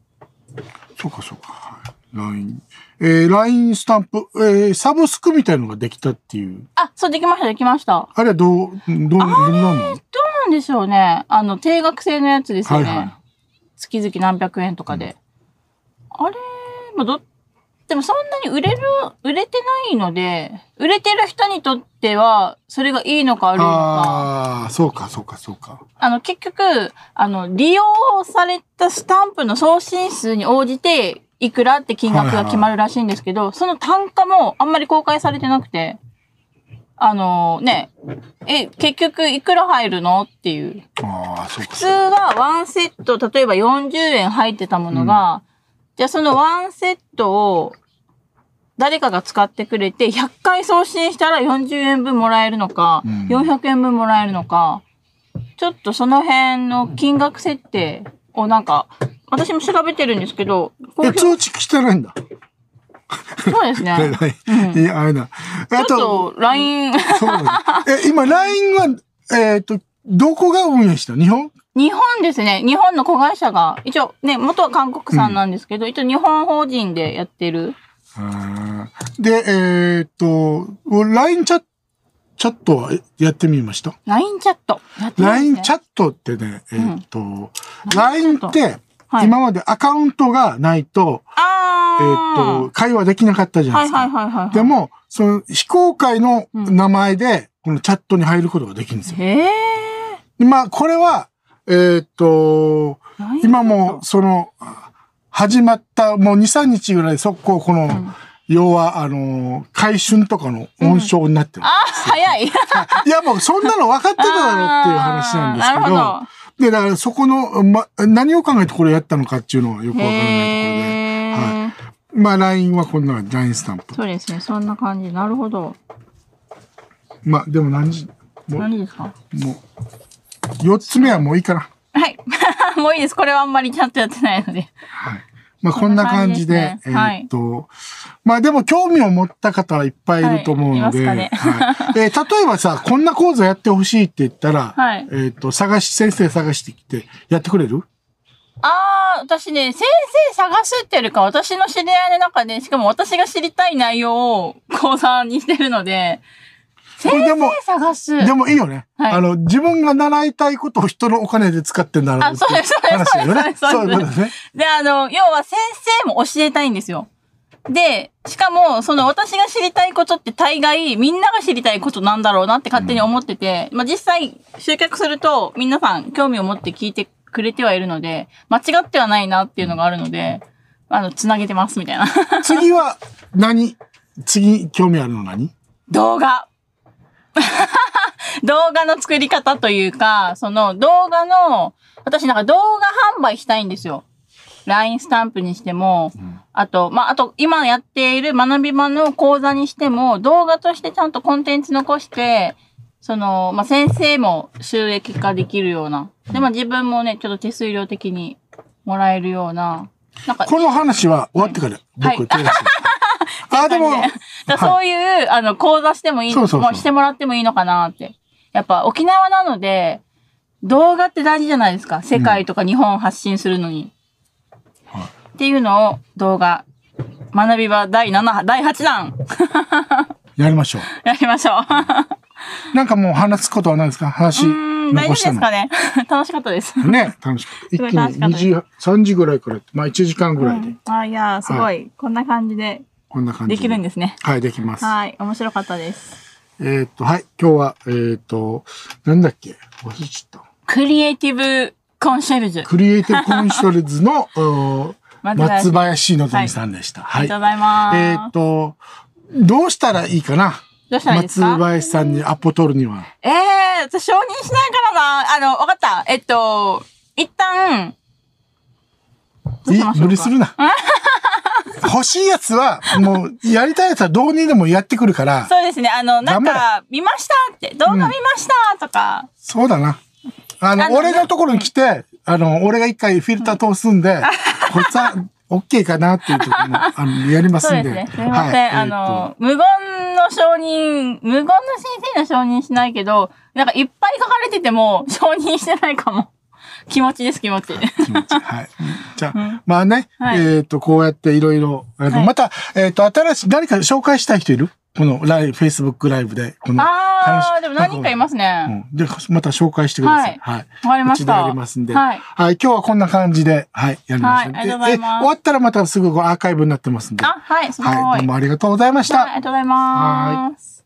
そうか、そうか。はい。LINE。えー、LINE スタンプ、えー、サブスクみたいのができたっていう。あ、そう、できました、できました。あれはどう、どう、どんなもんどうなんでしょうね。あの、定額制のやつですよね。はいはい月々何百円とかで。あれ、まあ、ど、でもそんなに売れる、売れてないので、売れてる人にとっては、それがいいのか悪いのか。ああ、そうか、そうか、そうか。あの、結局、あの、利用されたスタンプの送信数に応じて、いくらって金額が決まるらしいんですけど、その単価もあんまり公開されてなくて、あのね、え、結局いくら入るのっていう。ああ、そうか普。通はワンセット、例えば40円入ってたものが、じゃあそのワンセットを誰かが使ってくれて、100回送信したら40円分もらえるのか、うん400円分もらえるのか、ちょっとその辺の金額設定をなんか、私も調べてるんですけど、公え、表通知来てないんだ。そうですね。<laughs> はい。いや、あれだ。あと LINE。え、今、LINE は、えっ、と、どこが運営した日本？日本ですね。日本の子会社が、一応ね、元は韓国産なんですけど、一応日本法人でやってる。で、えっ、と、LINE チャチャットはやってみました？LINE チャット。?LINE チャットってね、えっ、と、LINE って、はい今までアカウントがないと、えー。と、会話できなかったじゃないはいですか。でも、その非公開の名前で、このチャットに入ることができるんですよ。へえ。でまあ、これは、えっ、と、今もう、その、始まった、もう2、3日ぐらい速攻、この、ん要は、あの、回春とかの音章になってる。あー、早い。<laughs> いや、もうそんなの分かってただろうっていう話なんですけあー <laughs> なるほど、で、だからそこの、ま、何を考えてこれやったのかっていうのはよくわからないところで、へー。まあ、LINE はこんな LINE スタンプ。そうですね。そんな感じ。なるほど。まあ、でも何時、何ですか？もう、四つ目はもういいかな。はい。もういいです。これはあんまりちゃんとやってないので。はい。まあ、こんな感じで、こんな感じえーっと、まあでも興味を持った方はいっぱいいると思うので、えー例えばさ、こんな講座やってほしいって言ったら、はい。えーっと、探し、先生探してきて、やってくれる？あー、私ね、先生探すっていうよりか、私の知り合いの中で、しかも私が知りたい内容を講座にしてるので、先でも生探す。でもいいよね。はいあの、自分が習いたいことを人のお金で使ってんだろうって話だよね。そういうことですね。で、あの、要は先生も教えたいんですよ。で、しかも、その私が知りたいことって大概みんなが知りたいことなんだろうなって勝手に思ってて、まあ実際集客すると皆さん興味を持って聞いてくれてはいるので、間違ってはないなっていうのがあるので、あの、つなげてますみたいな。次は何？次興味あるの何？動画。<laughs> 動画の作り方というか、その動画の、私なんか動画販売したいんですよ。LINE スタンプにしても、あと、まあ、あと今やっている学び場の講座にしても、動画としてちゃんとコンテンツ残して、その、まあ、先生も収益化できるような。で、まあ、自分もね、ちょっと手数料的にもらえるような。なんか、この話は終わってからはい僕手出す。あ、でも、<laughs> そういう、あの、講座してもいい、そうそうそうもしてもらってもいいのかなって。やっぱ沖縄なので、動画って大事じゃないですか。世界とか日本を発信するのに。はいっていうのを動画、学び場第7、第8弾、<laughs> やりましょう。<laughs> やりましょう。なんかもう話すことはないですか？話うーん、大丈夫です。かね楽しかったです。ね、楽しかった。一気に2楽しかったです時、3時ぐらいから、まあ1時間ぐらいで、うんあ、いやー、すごい、こんな感じでこんな感じできるんですね。はい、できます。はい、面白かったです。えーっと、はい、今日は、えーっと、なんだっけ？忘れちゃった。クリエイティブコンシェルジュ。クリエイティブ <laughs> コンショルズの、お松林のぞみさんでした。はい。ありがとうございます。えーっと、どうしたらいいかな？どうしたらいいです松か林さんにアポ取るには。ええー、私承認しないからな。あの、わかった。えっと、一旦、どういしましょうか？無理するな。<laughs> 欲しいやつは、もう、やりたいやつはどうにでもやってくるから、そうですね。あの、なん頑か、見ましたって、動画見ましたとか、そうだな。あの、あの俺のところに来て、あの、俺が一回フィルター通すんで、こいつは、オッケーかなっていう時も、あの、やりますんで。<laughs> そうですね。すみません。はいあの、無言の承認、無言の先生の承認しないけど、なんかいっぱい書かれてても、承認してないかも。気持ちです、気持ち。はい。<laughs> じゃあ、まあね、はいえーっと、こうやっていろいろ、また、えーっと、新しい、誰か紹介したい人いる？このライブ、Facebook ライブで、この、あー、でも何人かいますね。うん。で、また紹介してください。はい。わかりました。うちでやりますんで。はい。はい。今日はこんな感じで、はい、やりましょう。はいありがとうございます終わったらまたすぐアーカイブになってますんで。あ、はい、すごい。はい。どうもありがとうございました。はいありがとうございます。